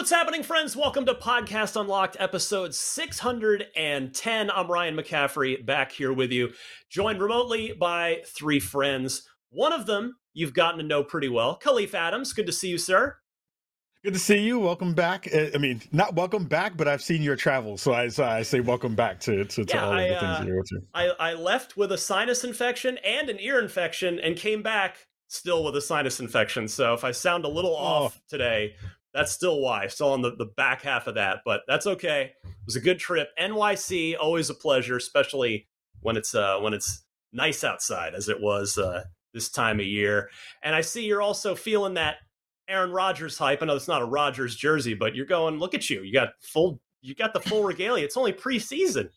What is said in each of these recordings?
What's happening, friends? Welcome to Podcast Unlocked, episode 610. I'm Ryan McCaffrey, back here with you, joined remotely by three friends. One of them you've gotten to know pretty well, Kahlief Adams. Good to see you, sir. Good to see you. Welcome back. Uh, I mean, not welcome back, but I've seen your travels, so I, so I say welcome back to to, to Yeah, all I, of the things uh, you're to. I, I left with a sinus infection and an ear infection and came back still with a sinus infection. So if I sound a little off today, that's still why. Still on the, the back half of that, but that's okay. It was a good trip. NYC, always a pleasure, especially when it's uh when it's nice outside as it was uh this time of year. And I see you're also feeling that Aaron Rodgers hype. I know it's not a Rodgers jersey, but you're going, look at you. You got full you got the full regalia. It's only preseason.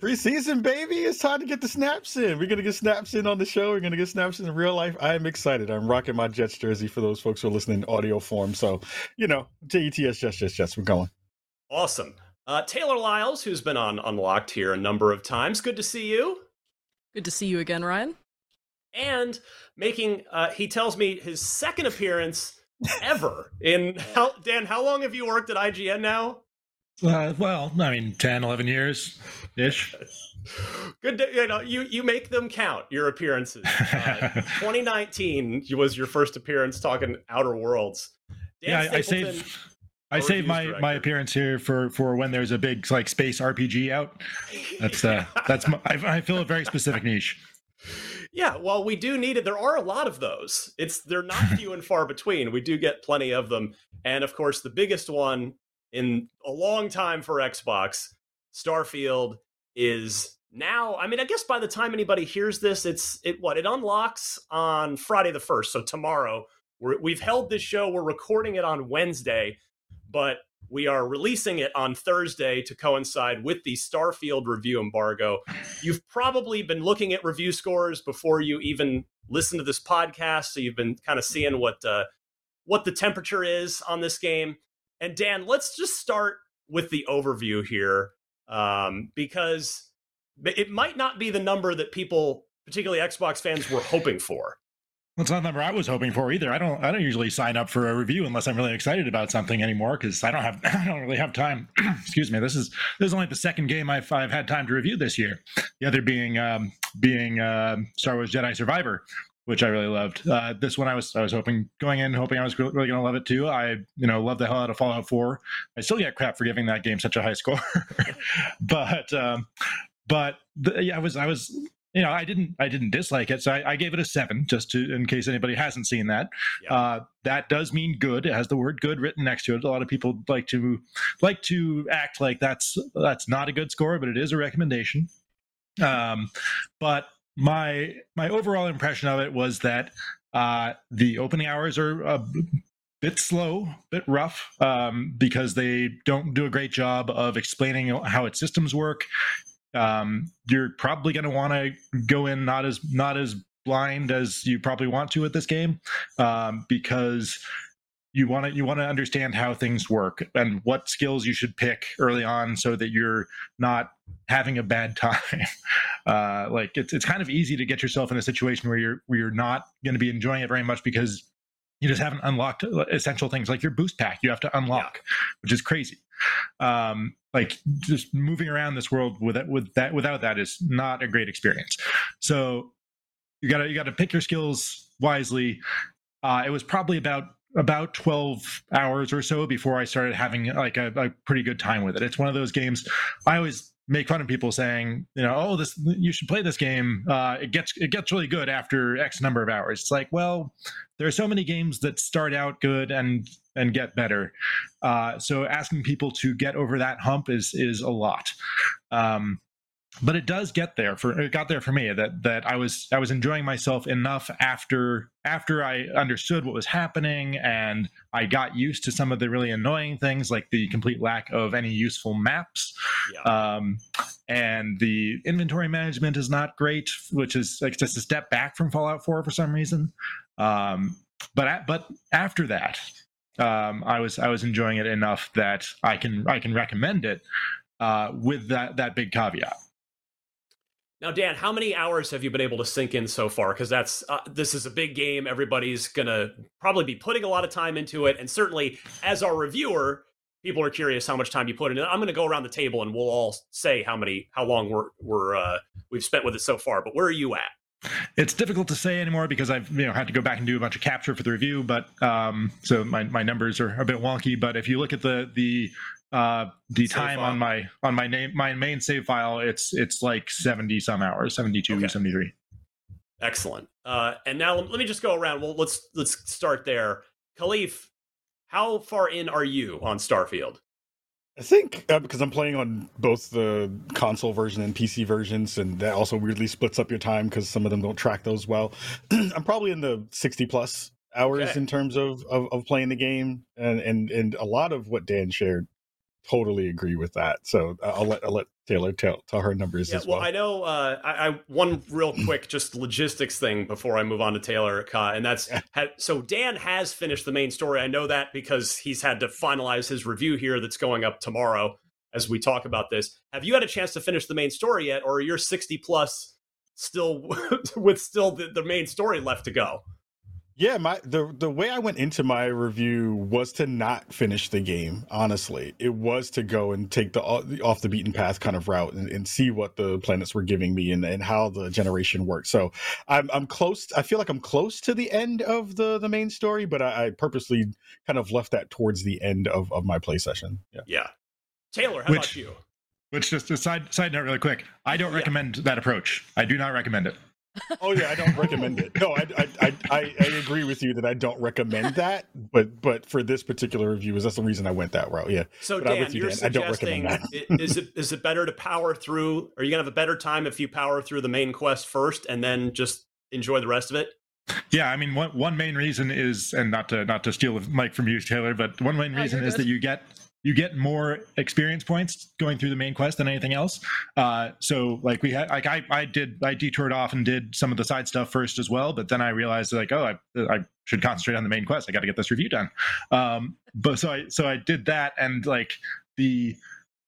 Preseason, baby. It's time to get the snaps in. We're gonna get snaps in on the show. We're gonna get snaps in real life. I am excited. I'm rocking my Jets jersey for those folks who are listening in audio form. So, you know, J-E-T-S, Jets, Jets, Jets. We're going. Awesome. Uh, Taylor Lyles, who's been on Unlocked here a number of times. Good to see you. Good to see you again, Ryan. And making, uh, he tells me his second appearance ever in, how, Dan, how long have you worked at IGN now? Uh, well, I mean, 10, 11 years ish. Good, to, you know, you, you make them count, your appearances. Uh, 2019 was your first appearance talking Outer Worlds. Dan yeah, I, I saved. I our saved my, director. my appearance here for, for when there's a big like space RPG out. That's uh that's my, I, I feel a very specific niche. Yeah, well, we do need it. There are a lot of those. It's they're not few and far between. We do get plenty of them, and of course, the biggest one in a long time for Xbox, Starfield, is now. I mean, I guess by the time anybody hears this, it's it what it unlocks on Friday the first, so tomorrow. We're, we've held this show. We're recording it on Wednesday, but we are releasing it on Thursday to coincide with the Starfield review embargo. You've probably been looking at review scores before you even listen to this podcast, so you've been kind of seeing what uh, what the temperature is on this game. And Dan, let's just start with the overview here, um, because it might not be the number that people, particularly Xbox fans, were hoping for. That's not the number I was hoping for either. I don't I don't usually sign up for a review unless I'm really excited about something anymore because I don't have I don't really have time. Excuse me. This is this is only the second game I've I've had time to review this year. The other being um, being uh, Star Wars Jedi Survivor, which I really loved. Uh, this one I was I was hoping going in hoping I was really going to love it too. I you know love the hell out of Fallout 4. I still get crap for giving that game such a high score, but um, but the, yeah, I was I was you know, I didn't I didn't dislike it, so I, I gave it a seven, just to in case anybody hasn't seen that. Yeah. Uh, that does mean good. It has the word good written next to it. A lot of people like to like to act like that's that's not a good score, but it is a recommendation. Um, but my my overall impression of it was that uh, the opening hours are a bit slow, bit rough, um, because they don't do a great job of explaining how its systems work. Um, you're probably going to want to go in not as not as blind as you probably want to with this game, um, because you want to you want to understand how things work and what skills you should pick early on so that you're not having a bad time. Uh, like it's, it's kind of easy to get yourself in a situation where you're where you're not going to be enjoying it very much because you just haven't unlocked essential things like your boost pack you have to unlock yeah. which is crazy. Um, like just moving around this world with that with that without that is not a great experience. So you gotta you gotta pick your skills wisely. Uh, it was probably about about 12 hours or so before I started having like a, a, pretty good time with it. It's one of those games I always make fun of people saying, you know, oh, this you should play this game. Uh, it gets it gets really good after X number of hours. It's like, well, there are so many games that start out good and and get better. Uh, so asking people to get over that hump is is a lot. Um, but it does get there for it got there for me that that I was I was enjoying myself enough after after I understood what was happening and I got used to some of the really annoying things like the complete lack of any useful maps. Yeah. um, and the inventory management is not great which is like just a step back from Fallout 4 for some reason. Um, but at, but after that um, I was I was enjoying it enough that I can I can recommend it uh, with that that big caveat now, Dan, how many hours have you been able to sink in so far? Because that's uh, this is a big game. Everybody's gonna probably be putting a lot of time into it, and certainly as our reviewer, people are curious how much time you put in. I'm gonna go around the table and we'll all say how many, how long we're we're uh, we've spent with it so far. But where are you at? It's difficult to say anymore because I've you know had to go back and do a bunch of capture for the review, but um, so my, my numbers are a bit wonky. But if you look at the the uh the save time file. on my on my name my main save file it's it's like 70 some hours 72 okay. 73 excellent uh and now let me just go around well let's let's start there Kahlief how far in are you on starfield I think uh, because I'm playing on both the console version and PC versions, and that also weirdly splits up your time because some of them don't track those well. I'm probably in the 60 plus hours okay. in terms of, of, of playing the game, and and and a lot of what Dan shared totally agree with that. So I'll let I'll let Taylor tell tell her numbers yeah, as well. Well, I know uh, I, I, one real quick just logistics thing before I move on to Taylor, uh, and that's so Dan has finished the main story. I know that because he's had to finalize his review here that's going up tomorrow as we talk about this. Have you had a chance to finish the main story yet, or are you 60 plus still with still the, the main story left to go? Yeah, my the the way I went into my review was to not finish the game. Honestly, it was to go and take uh, the off the beaten path kind of route and, and see what the planets were giving me and, and how the generation worked. So I'm I'm close. I feel like I'm close to the end of the the main story, but I, I purposely kind of left that towards the end of of my play session. Yeah. Yeah. Taylor, how which, about you? Which just a side side note, really quick. I don't recommend yeah. that approach. I do not recommend it oh yeah, I don't recommend it. No, I, I, I I agree with you that I don't recommend that. But but for this particular review, is that's the reason I went that route. Yeah. So but Dan, you, you're Dan. suggesting is it is it better to power through? Are you gonna have a better time if you power through the main quest first and then just enjoy the rest of it? Yeah, I mean, one one main reason is, and not to not to steal the mic from you, Taylor, but one main reason is that you get you get more experience points going through the main quest than anything else. Uh, so like we had, like I, I did, I detoured off and did some of the side stuff first as well. But then I realized like, oh, I, I should concentrate on the main quest. I got to get this review done. Um, but so I, so I did that and like the,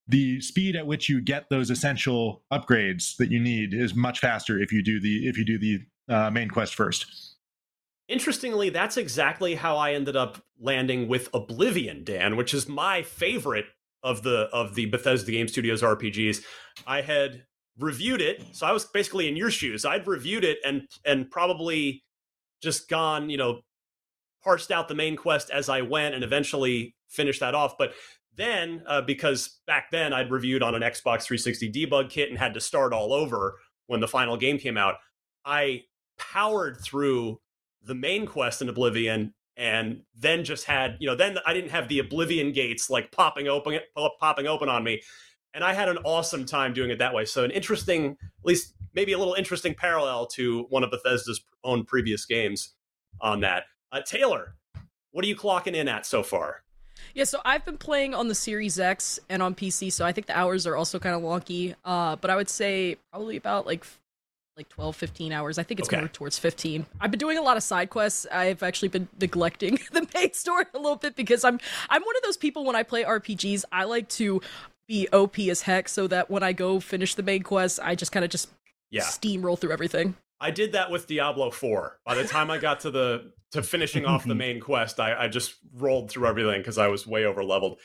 the speed at which you get those essential upgrades that you need is much faster if you do the, if you do the uh, main quest first. Interestingly, that's exactly how I ended up landing with Oblivion, Dan, which is my favorite of the of the Bethesda Game Studios RPGs. I had reviewed it, so I was basically in your shoes. I'd reviewed it and and probably just gone, you know, parsed out the main quest as I went and eventually finished that off. But then, uh, because back then I'd reviewed on an Xbox 360 debug kit and had to start all over when the final game came out, I powered through the main quest in Oblivion and then just had, you know, then I didn't have the Oblivion gates like popping open popping open on me. And I had an awesome time doing it that way. So an interesting, at least maybe a little interesting parallel to one of Bethesda's own previous games on that. Uh, Taylor, what are you clocking in at so far? Yeah, so I've been playing on the Series X and on PC, so I think the hours are also kind of wonky. Uh, but I would say probably about like like 12 15 hours i think it's Okay. more towards 15 i've been doing a lot of side quests i've actually been neglecting the main story a little bit because i'm i'm one of those people when i play rpgs i like to be op as heck so that when i go finish the main quest i just kind of just Yeah. steamroll through everything I did that with Diablo 4. By the time I got to the to finishing off the main quest, I, I just rolled through everything because I was way over leveled.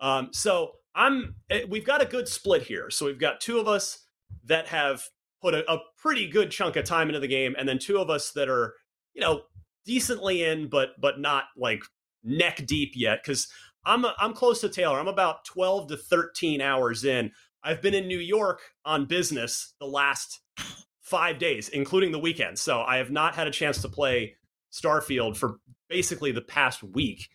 Um, so I'm eh, we've got a good split here. So we've got two of us that have put a, a pretty good chunk of time into the game, and then two of us that are, you know, decently in, but but not like neck deep yet. Because I'm I'm close to Taylor. I'm about 12 to 13 hours in. I've been in New York on business the last five days, including the weekend. So I have not had a chance to play Starfield for basically the past week.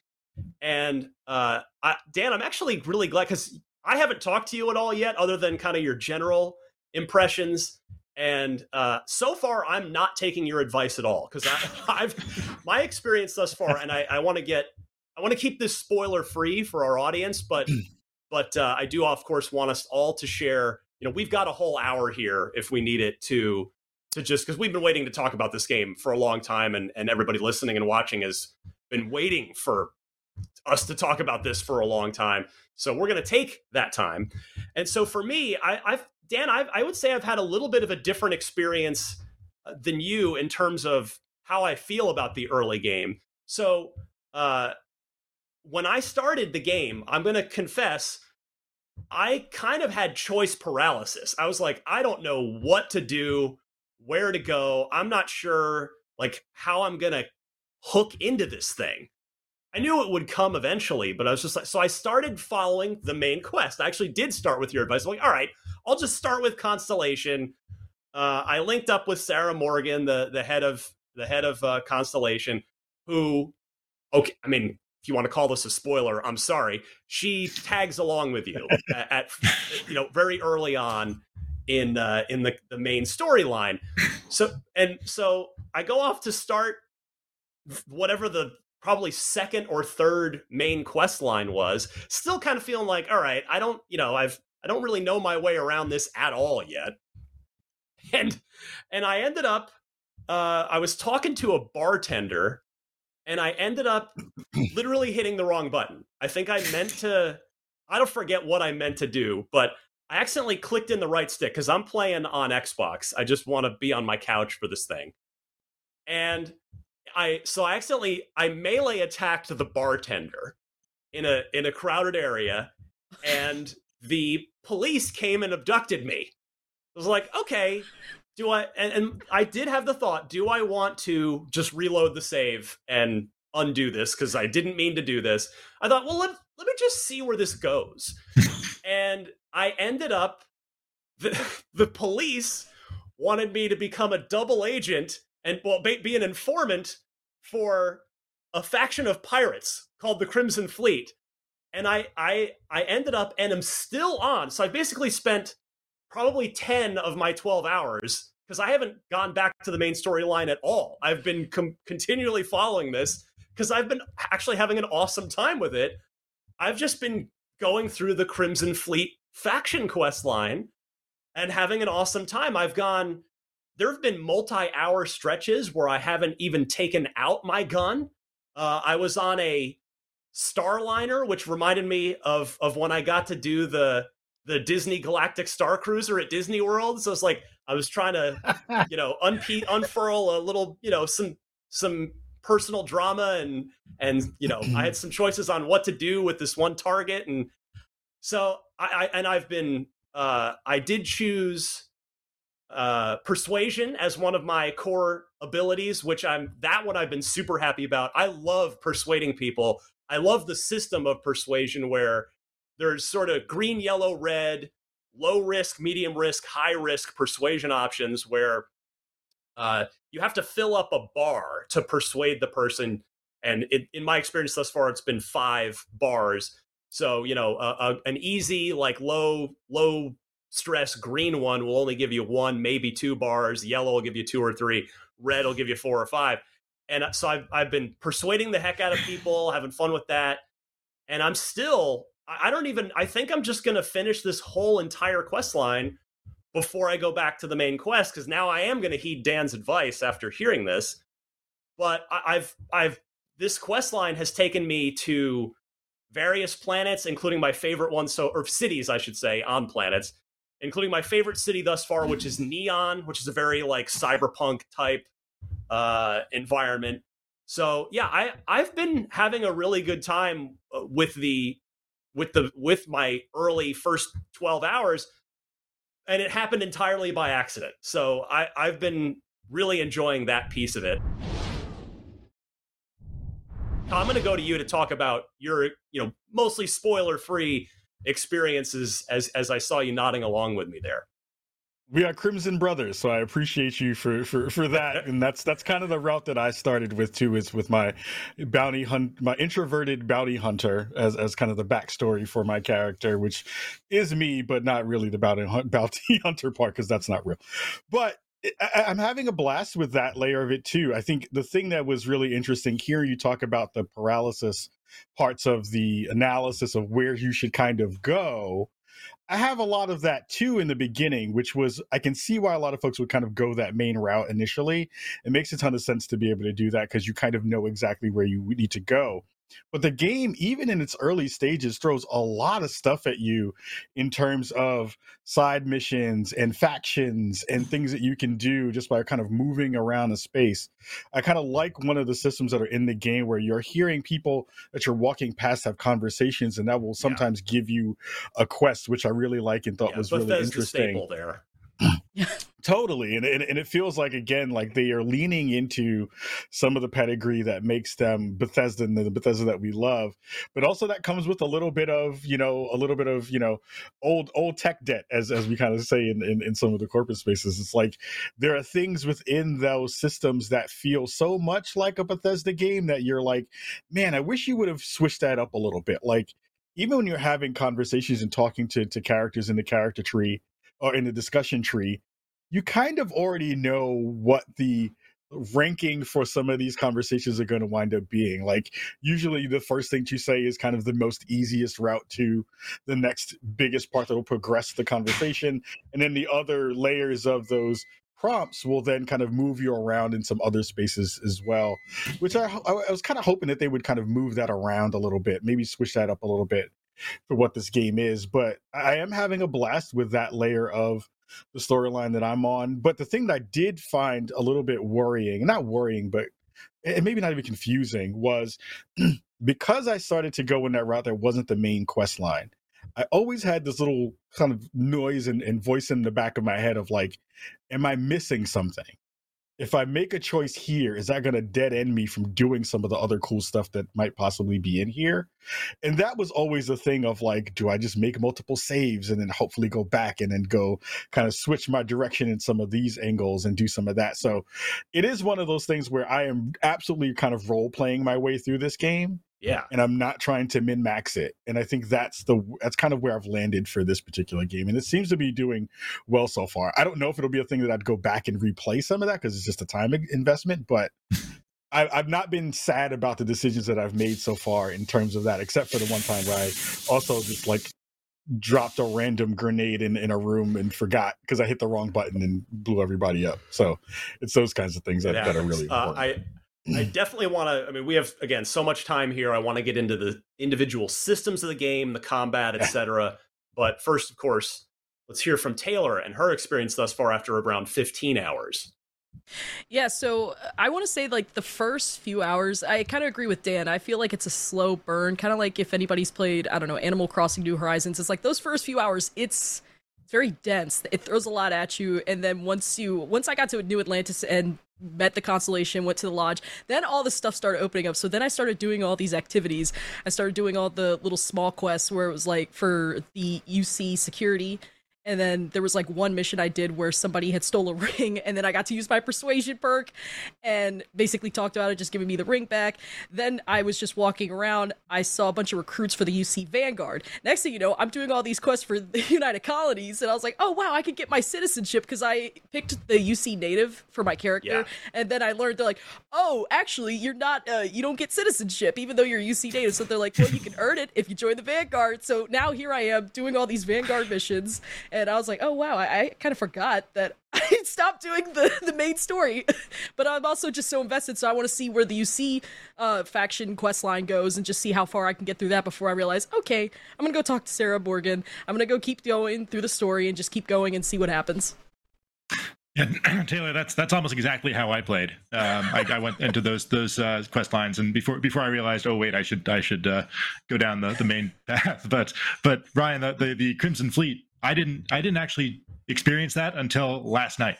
And uh, I, Dan, I'm actually really glad because I haven't talked to you at all yet, other than kind of your general impressions. And uh, so far, I'm not taking your advice at all because I've my experience thus far, and I, I want to get I want to keep this spoiler free for our audience, but but uh, I do of course want us all to share. You know, we've got a whole hour here if we need it to to just because we've been waiting to talk about this game for a long time, and and everybody listening and watching has been waiting for us to talk about this for a long time. So we're going to take that time. And so for me, I, I've Dan, I've, I would say I've had a little bit of a different experience uh, than you in terms of how I feel about the early game. So uh, when I started the game, I'm going to confess. I kind of had choice paralysis. I was like, I don't know what to do, where to go. I'm not sure like how I'm going to hook into this thing. I knew it would come eventually, but I was just like, so I started following the main quest. I actually did start with your advice. I'm like, all right, I'll just start with Constellation. Uh, I linked up with Sarah Morgan, the the head of the head of uh, Constellation, who, okay, I mean, if you want to call this a spoiler, I'm sorry. She tags along with you at, at you know very early on in uh, in the the main storyline. So and so I go off to start whatever the probably second or third main quest line was still kind of feeling like all right i don't you know i've i don't really know my way around this at all yet. And and i ended up uh i was talking to a bartender and i ended up literally hitting the wrong button. I think i meant to i don't forget what i meant to do but i accidentally clicked in the right stick because i'm playing on xbox. I just want to be on my couch for this thing. And I so I accidentally I melee attacked the bartender in a in a crowded area, and the police came and abducted me. I was like, okay, do I? And, and I did have the thought: do I want to just reload the save and undo this because I didn't mean to do this? I thought, well, let let me just see where this goes, and I ended up the the police wanted me to become a double agent and well be, be an informant for a faction of pirates called the Crimson Fleet. And I I I ended up and am still on. So I basically spent probably 10 of my 12 hours because I haven't gone back to the main storyline at all. I've been com- continually following this because I've been actually having an awesome time with it. I've just been going through the Crimson Fleet faction quest line and having an awesome time. I've gone there have been multi-hour stretches where I haven't even taken out my gun. Uh, I was on a Starliner, which reminded me of of when I got to do the the Disney Galactic Star Cruiser at Disney World. So it's like I was trying to, you know, unpe- unfurl a little, you know, some some personal drama and and you know I had some choices on what to do with this one target and so I, I and I've been uh, I did choose uh, persuasion as one of my core abilities, which I'm that one I've been super happy about. I love persuading people. I love the system of persuasion where there's sort of green, yellow, red, low risk, medium risk, high risk persuasion options where uh, you have to fill up a bar to persuade the person. And it, in my experience thus far, it's been five bars. So you know, a, a, an easy like low low stress green one will only give you one, maybe two bars. Yellow will give you two or three. Red will give you four or five. and so I've I've been persuading the heck out of people, having fun with that, and I'm still I don't even I think I'm just gonna finish this whole entire quest line before I go back to the main quest because now I am gonna heed Dan's advice after hearing this. But I've I've this quest line has taken me to various planets, including my favorite one, so or cities, I should say, on planets, including my favorite city thus far, which is Neon, which is a very like cyberpunk type uh, environment. So yeah, I I've been having a really good time uh, with the with the with my early first 12 hours and it happened entirely by accident. So I I've been really enjoying that piece of it. I'm going to go to you to talk about your, you know, mostly spoiler-free experiences as as I saw you nodding along with me there. We are Crimson Brothers, so I appreciate you for for for that. And that's that's kind of the route that I started with too, is with my bounty hunt, my introverted bounty hunter as as kind of the backstory for my character, which is me, but not really the bounty hunt, bounty hunter part because that's not real. But I, I'm having a blast with that layer of it too. I think the thing that was really interesting here, you talk about the paralysis parts of the analysis of where you should kind of go. I have a lot of that too in the beginning, which was I can see why a lot of folks would kind of go that main route initially. It makes a ton of sense to be able to do that because you kind of know exactly where you need to go. But the game, even in its early stages, throws a lot of stuff at you in terms of side missions and factions and things that you can do just by kind of moving around a space. I kind of like one of the systems that are in the game where you're hearing people that you're walking past have conversations, and that will sometimes yeah. give you a quest, which I really like and thought yeah, was really interesting. there. Totally and, and and it feels like again like they are leaning into some of the pedigree that makes them bethesda and the bethesda that we love but also that comes with a little bit of you know a little bit of you know old old tech debt as as we kind of say in, in in some of the corporate spaces. It's like there are things within those systems that feel so much like a bethesda game that you're like man i wish you would have switched that up a little bit. Like even when you're having conversations and talking to to characters in the character tree or in the discussion tree, you kind of already know what the ranking for some of these conversations are going to wind up being. Like, usually the first thing you say is kind of the most easiest route to the next biggest part that will progress the conversation. And then the other layers of those prompts will then kind of move you around in some other spaces as well, which I, I was kind of hoping that they would kind of move that around a little bit, maybe switch that up a little bit for what this game is. But I am having a blast with that layer of the storyline that I'm on. But the thing that I did find a little bit worrying, not worrying, but and maybe not even confusing, was because I started to go in that route that wasn't the main quest line. I always had this little kind of noise and, and voice in the back of my head of like, am I missing something? If I make a choice here, is that going to dead end me from doing some of the other cool stuff that might possibly be in here? And that was always a thing of like, do I just make multiple saves and then hopefully go back and then go kind of switch my direction in some of these angles and do some of that? So it is one of those things where I am absolutely kind of role playing my way through this game. Yeah. And I'm not trying to min max it. And I think that's the that's kind of where I've landed for this particular game. And it seems to be doing well so far. I don't know if it'll be a thing that I'd go back and replay some of that because it's just a time investment, but I, have not been sad about the decisions that I've made so far in terms of that, except for the one time where I also just like dropped a random grenade in, in a room and forgot because I hit the wrong button and blew everybody up. So it's those kinds of things that, that are really uh, important. Uh, I I definitely want to. I mean, we have again so much time here. I want to get into the individual systems of the game, the combat, etc. but first, of course, let's hear from Taylor and her experience thus far after around 15 hours. Yeah, so uh, I want to say like the first few hours, I kind of agree with Dan. I feel like it's a slow burn, kind of like if anybody's played, I don't know, Animal Crossing New Horizons. It's like those first few hours, it's it's very dense. It throws a lot at you, and then once you once I got to New Atlantis and met the constellation, went to the lodge. Then all this stuff started opening up. So then I started doing all these activities. I started doing all the little small quests where it was like for the UC security. And then there was like one mission I did where somebody had stole a ring, and then I got to use my persuasion perk, and basically talked about it, just giving me the ring back. Then I was just walking around. I saw a bunch of recruits for the UC Vanguard. Next thing you know, I'm doing all these quests for the United Colonies, and I was like, oh wow, I could get my citizenship because I picked the UC native for my character, Yeah. and then I learned they're like, oh, actually, you're not, uh, you don't get citizenship even though you're UC native. So they're like, well, you can earn it if you join the Vanguard. So now here I am doing all these Vanguard missions, and I was like, oh wow, I, I kind of forgot that I stopped doing the the main story, but I'm also just so invested. So I want to see where the UC uh, faction quest line goes and just see how far I can get through that before I realize, okay, I'm gonna go talk to Sarah Morgan. I'm gonna go keep going through the story and just keep going and see what happens. Yeah, Taylor, that's that's almost exactly how I played. Um, I, I went into those those uh, quest lines, and before before I realized, oh wait, I should I should uh, go down the, the main path. But but Ryan, the, the the Crimson Fleet, I didn't I didn't actually experience that until last night.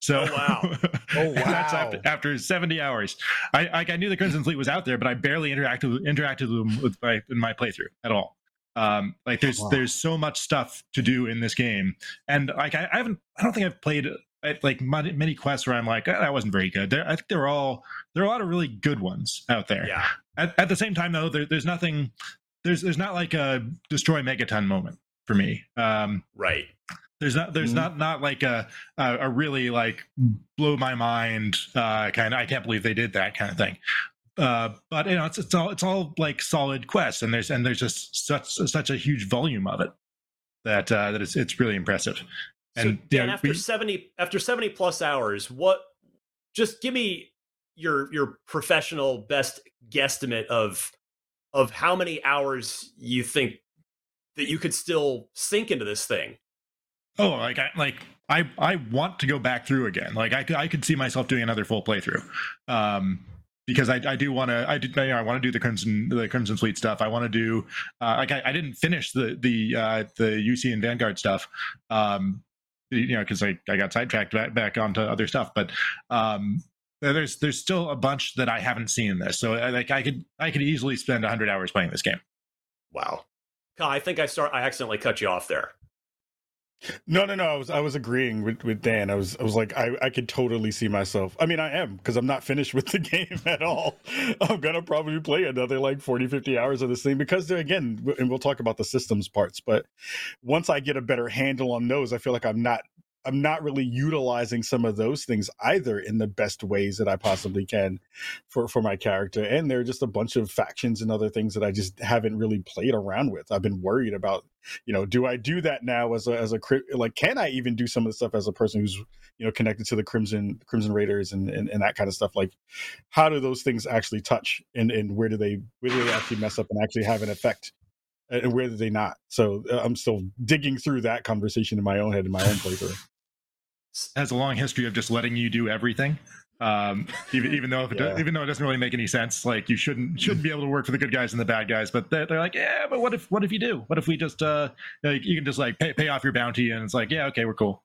So Oh, wow. Oh, that's after, after seventy hours. I like I knew the Crimson Fleet was out there, but I barely interacted interacted with them with my in my playthrough at all. Um, like there's Wow. there's so much stuff to do in this game, and like I, I haven't I don't think I've played like many, many quests where I'm like "Ah, that wasn't very good. There, I think they're all there are a lot of really good ones out there. Yeah. At, at the same time, though, there, there's nothing. There's there's not like a destroy megaton moment for me. Um, Right. there's not there's Mhm. not not like a, a really like blow my mind uh, kind of I can't believe they did that kind of thing. Uh, but you know it's it's all it's all like solid quests and there's and there's just such such a huge volume of it that uh, that it's it's really impressive. So And Dan, yeah, after we- seventy after seventy plus hours, what? Just give me your your professional best guesstimate of of how many hours you think that you could still sink into this thing. Oh, like I like I I want to go back through again. Like I could I could see myself doing another full playthrough. Um because I, I do want to I did you know, I want to do the crimson the crimson fleet stuff. I want to do uh, like I, I didn't finish the the uh, the UC and Vanguard stuff, um, you know, because I, I got sidetracked back, back onto other stuff. But um, there's there's still a bunch that I haven't seen in this. So I, like I could I could easily spend hundred hours playing this game. Wow. Kyle, I think I start. I accidentally cut you off there. No, no, no. I was I was agreeing with, with Dan. I was I was like I, I could totally see myself. I mean, I am because I'm not finished with the game at all. I'm gonna probably play another like 40, 50 hours of this thing because again, and we'll talk about the systems parts. But once I get a better handle on those, I feel like I'm not I'm not really utilizing some of those things either in the best ways that I possibly can for for my character. And there are just a bunch of factions and other things that I just haven't really played around with. I've been worried about you know do i do that now as a as a like can i even do some of the stuff as a person who's you know connected to the crimson crimson raiders and and, and that kind of stuff like how do those things actually touch and and where do they where do they actually mess up and actually have an effect and where do they not so uh, i'm still digging through that conversation in my own head in my own playthrough has a long history of just letting you do everything. Um, even even though if it, Yeah. even though it doesn't really make any sense, like you shouldn't shouldn't be able to work for the good guys and the bad guys. But they're, they're like, yeah, but what if what if you do? What if we just uh, like, you can just like pay, pay off your bounty and it's like, yeah, okay, we're cool.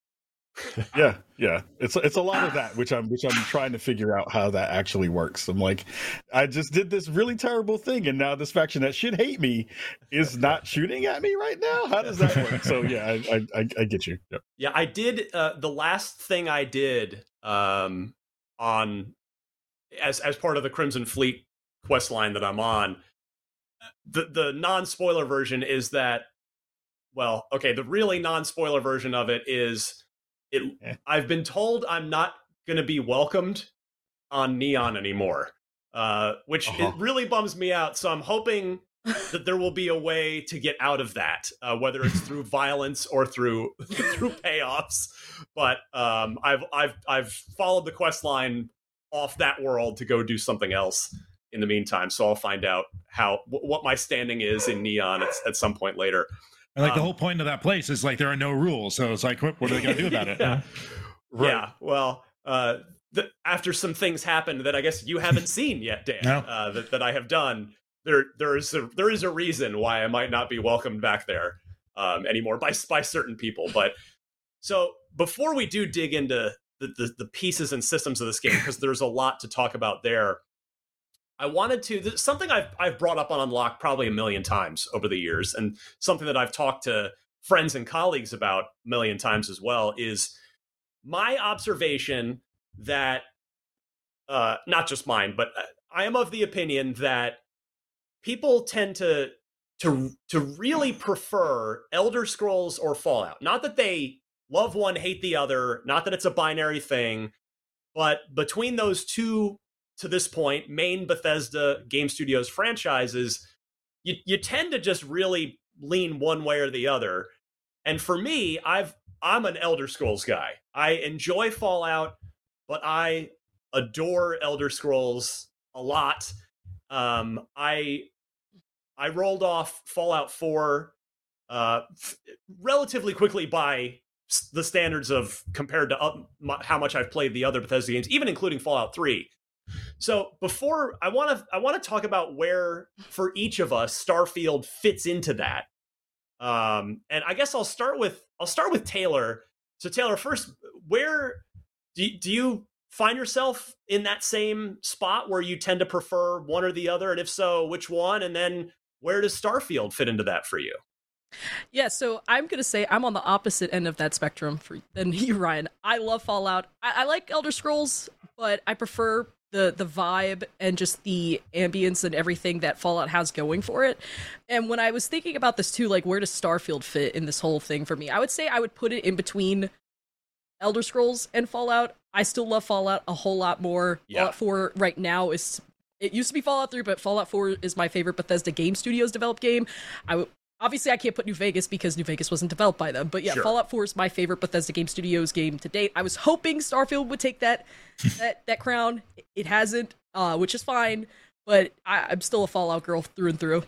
yeah yeah it's it's a lot of that which i'm which i'm trying to figure out how that actually works i'm like i just did this really terrible thing and now this faction that should hate me is not shooting at me right now how does that work so yeah i i, I, get you Yep. Yeah, I did. Uh, the last thing I did um, on as as part of the Crimson Fleet quest line that I'm on, the the non spoiler version is that. Well, okay, the really non spoiler version of it is it. Eh. I've been told I'm not going to be welcomed on Neon anymore, uh, which Uh-huh. it really bums me out. So I'm hoping that there will be a way to get out of that, uh, whether it's through violence or through through payoffs. But um, I've I've I've followed the quest line off that world to go do something else in the meantime. So I'll find out how wh- what my standing is in Neon at, at some point later. And like the Um, whole point of that place is like there are no rules, so it's like what, what are they gonna do about it? yeah. Right. Yeah. Well, uh, the, after some things happened that I guess you haven't seen yet, Dan, No. uh, that, that I have done, there there is a there is a reason why I might not be welcomed back there um, anymore by by certain people. But so before we do dig into the, the, the pieces and systems of this game, because there's a lot to talk about there. I wanted to something I've I've brought up on Unlock probably a million times over the years, and something that I've talked to friends and colleagues about a million times as well is my observation that uh, not just mine, but uh, I am of the opinion that people tend to to to really prefer Elder Scrolls or Fallout. Not that they love one, hate the other, not that it's a binary thing, but between those two to this point main Bethesda Game Studios franchises, you you tend to just really lean one way or the other. And for me, I've I'm an Elder Scrolls guy. I enjoy Fallout, but I adore Elder Scrolls a lot. Um, I I rolled off Fallout 4 uh, f- relatively quickly by the standards of compared to how much I've played the other Bethesda games, even including Fallout 3. So before I want to I want to talk about where for each of us Starfield fits into that. Um, and I guess I'll start with I'll start with Taylor. So Taylor, first, where do do you find yourself in that same spot where you tend to prefer one or the other, and if so, which one? And then where does Starfield fit into that for you? Yeah, so I'm gonna say I'm on the opposite end of that spectrum for than you, Ryan. I love Fallout. I, I like Elder Scrolls, but I prefer the the vibe and just the ambience and everything that Fallout has going for it. And when I was thinking about this too, like where does Starfield fit in this whole thing for me? I would say I would put it in between Elder Scrolls and Fallout. I still love Fallout a whole lot more. Yeah. Fallout 4 right now is it used to be Fallout 3, but Fallout 4 is my favorite Bethesda Game Studios developed game. I obviously I can't put New Vegas because New Vegas wasn't developed by them, but yeah, Sure. Fallout 4 is my favorite Bethesda Game Studios game to date. I was hoping Starfield would take that that that crown. It hasn't, uh, which is fine, but I, I'm still a Fallout girl through and through.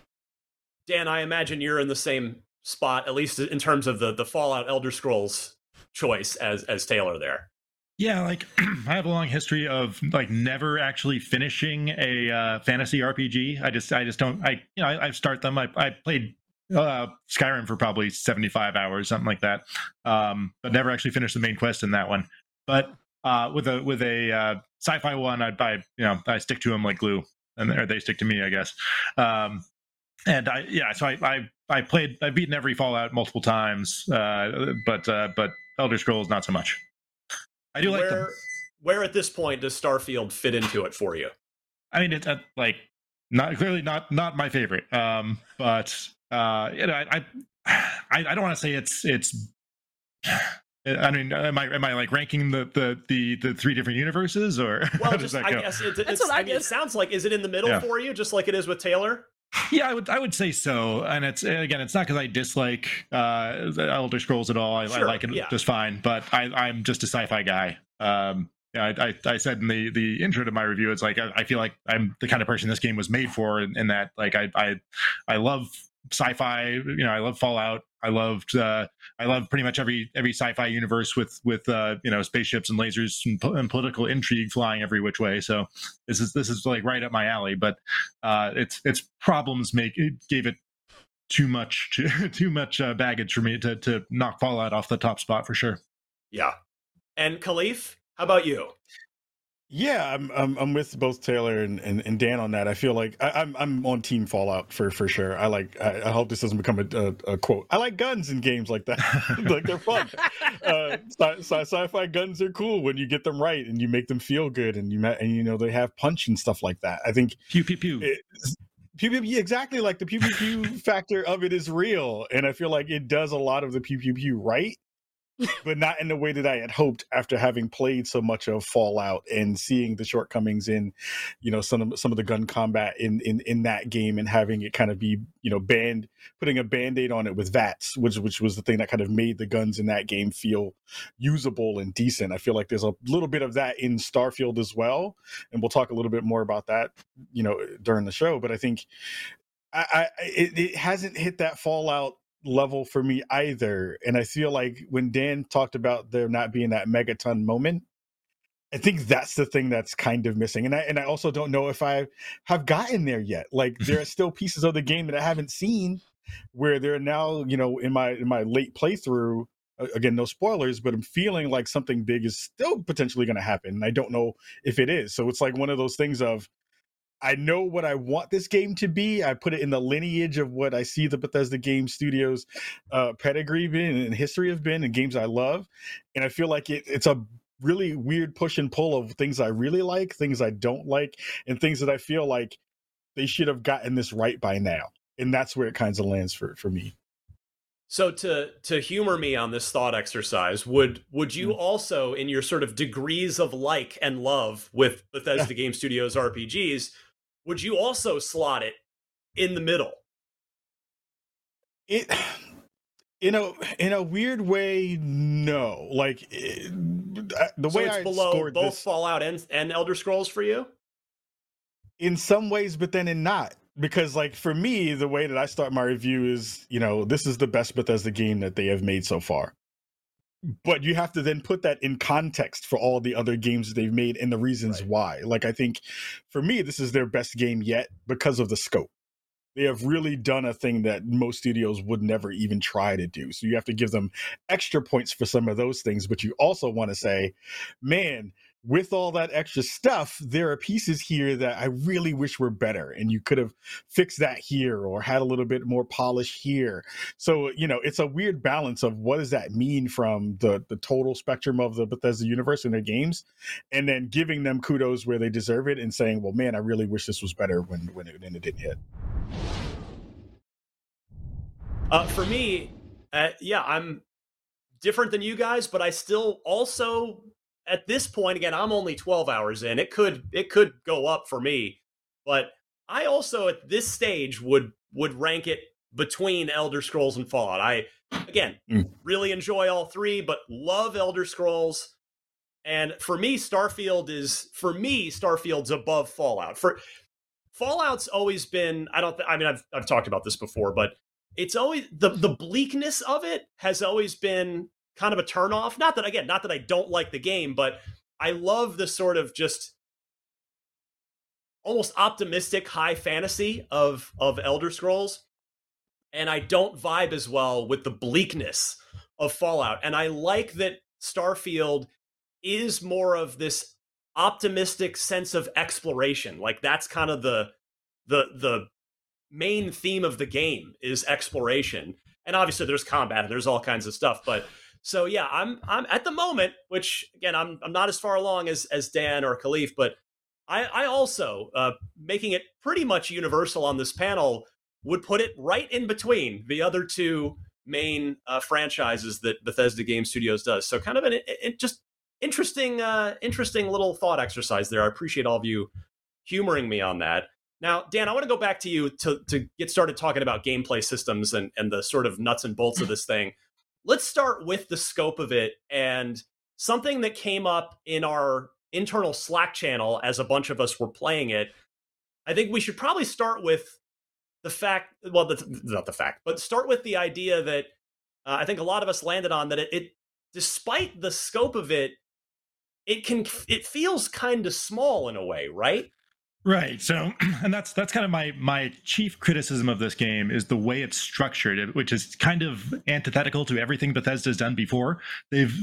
Dan, I imagine you're in the same spot, at least in terms of the the Fallout Elder Scrolls choice as as Taylor there. Yeah, like I have a long history of like never actually finishing a uh, fantasy RPG. I just I just don't I you know I, I start them. I I played uh, Skyrim for probably seventy five hours, something like that, um, but never actually finished the main quest in that one. But uh, with a with a uh, sci-fi one, I I you know I stick to them like glue, and or they stick to me, I guess. Um, and I yeah, so I I I played I've beaten every Fallout multiple times, uh, but uh, but Elder Scrolls not so much. I do like where them. where at this point does Starfield fit into it for you? I mean, it's uh, like not clearly not not my favorite. Um, but uh, you know, I I, I don't want to say it's it's. I mean, am I am I like ranking the the the, the three different universes or Well, just I guess it, it's, That's what I I mean, it sounds like is it in the middle Yeah. for you, just like it is with Taylor? Yeah, I would I would say so. And it's again, it's not because I dislike uh, the Elder Scrolls at all. I, I like it yeah. just fine. But I, I'm just a sci-fi guy. Um, yeah, I, I, I said in the the intro to my review, it's like I, I feel like I'm the kind of person this game was made for, in, in that like I I I love sci-fi. You know, I love Fallout. I loved uh, I love pretty much every every sci-fi universe with with uh, you know spaceships and lasers and, po- and political intrigue flying every which way. So this is this is like right up my alley. But uh, its its problems make it gave it too much too, too much uh, baggage for me to to knock Fallout off the top spot for sure. Yeah. And Kahlief, how about you? Yeah, I'm I'm, I'm with both Taylor and, and, and Dan on that. I feel like I, I'm I'm on Team Fallout for for sure. I like. I, I hope this doesn't become a, a, a quote. I like guns in games like that. like they're fun. uh, sci- sci- sci-fi guns are cool when you get them right and you make them feel good and you and you know they have punch and stuff like that. I think Pew pew pew. it, pew, pew, pew, exactly like the pew pew pew factor of it is real, and I feel like it does a lot of the pew pew pew right, but not in the way that I had hoped after having played so much of Fallout and seeing the shortcomings in, you know, some of some of the gun combat in in in that game and having it kind of be you know band putting a band-aid on it with VATS, which which was the thing that kind of made the guns in that game feel usable and decent. I feel like there's a little bit of that in Starfield as well, and we'll talk a little bit more about that, you know, during the show. But I think I, I it, it hasn't hit that Fallout level for me either, and I feel like when Dan talked about there not being that megaton moment. I think that's the thing that's kind of missing, and I and I also don't know if I have gotten there yet. Like there are still pieces of the game that I haven't seen, where they're now you know in my in my late playthrough again no spoilers but i'm feeling like something big is still potentially going to happen and i don't know if it is so it's like one of those things of I know what I want this game to be. I put it in the lineage of what I see the Bethesda Game Studios uh, pedigree been and history have been, and games I love. And I feel like it, it's a really weird push and pull of things I really like, things I don't like, and things that I feel like they should have gotten this right by now. And that's where it kind of lands for for me. So to to humor me on this thought exercise, would would you Mm. also, in your sort of degrees of like and love with Bethesda Game Studios RPGs, would you also slot it in the middle? It in a in a weird way, no. Like it, I- the so way it's I below scored both this, Fallout and, and Elder Scrolls for you? in some ways, but then in not. Because like for me, the way that I start my review is, you know, this is the best Bethesda game that they have made so far. But you have to then put that in context for all the other games that they've made and the reasons Right. why. Like I think for me, this is their best game yet because of the scope. They have really done a thing that most studios would never even try to do. So you have to give them extra points for some of those things, but you also want to say, man, with all that extra stuff, there are pieces here that I really wish were better. And you could have fixed that here or had a little bit more polish here. So, you know, it's a weird balance of what does that mean from the, the total spectrum of the Bethesda universe and their games, and then giving them kudos where they deserve it and saying, well, man, I really wish this was better when, when, it, when it didn't hit. Uh, for me, uh, yeah, I'm different than you guys, but I still also at this point again, I'm only 12 hours in. It could it could go up for me, but I also at this stage would would rank it between Elder Scrolls and Fallout. I again Mm. really enjoy all three, but love Elder Scrolls. And for me, Starfield is for me Starfield's above Fallout. For Fallout's always been I don't th- I mean I've I've talked about this before, but it's always the the bleakness of it has always been kind of a turnoff. Not that again, not that I don't like the game, but I love the sort of just almost optimistic high fantasy of of Elder Scrolls. And I don't vibe as well with the bleakness of Fallout. And I like that Starfield is more of this optimistic sense of exploration. Like that's kind of the the the main theme of the game is exploration. And obviously there's combat and there's all kinds of stuff, but so yeah, I'm I'm at the moment, which again I'm I'm not as far along as as Dan or Kahlief, but I I also uh, making it pretty much universal on this panel would put it right in between the other two main uh, franchises that Bethesda Game Studios does. So kind of an it, it just interesting uh, interesting little thought exercise there. I appreciate all of you humoring me on that. Now, Dan, I want to go back to you to to get started talking about gameplay systems and and the sort of nuts and bolts of this thing let's start with the scope of it and something that came up in our internal Slack channel as a bunch of us were playing it. I think we should probably start with the fact, well, the, not the fact, but start with the idea that uh, I think a lot of us landed on that it, it, despite the scope of it, it can, it feels kind of small in a way, right? Right. So, and that's that's kind of my my chief criticism of this game is the way it's structured, which is kind of antithetical to everything Bethesda's done before. They've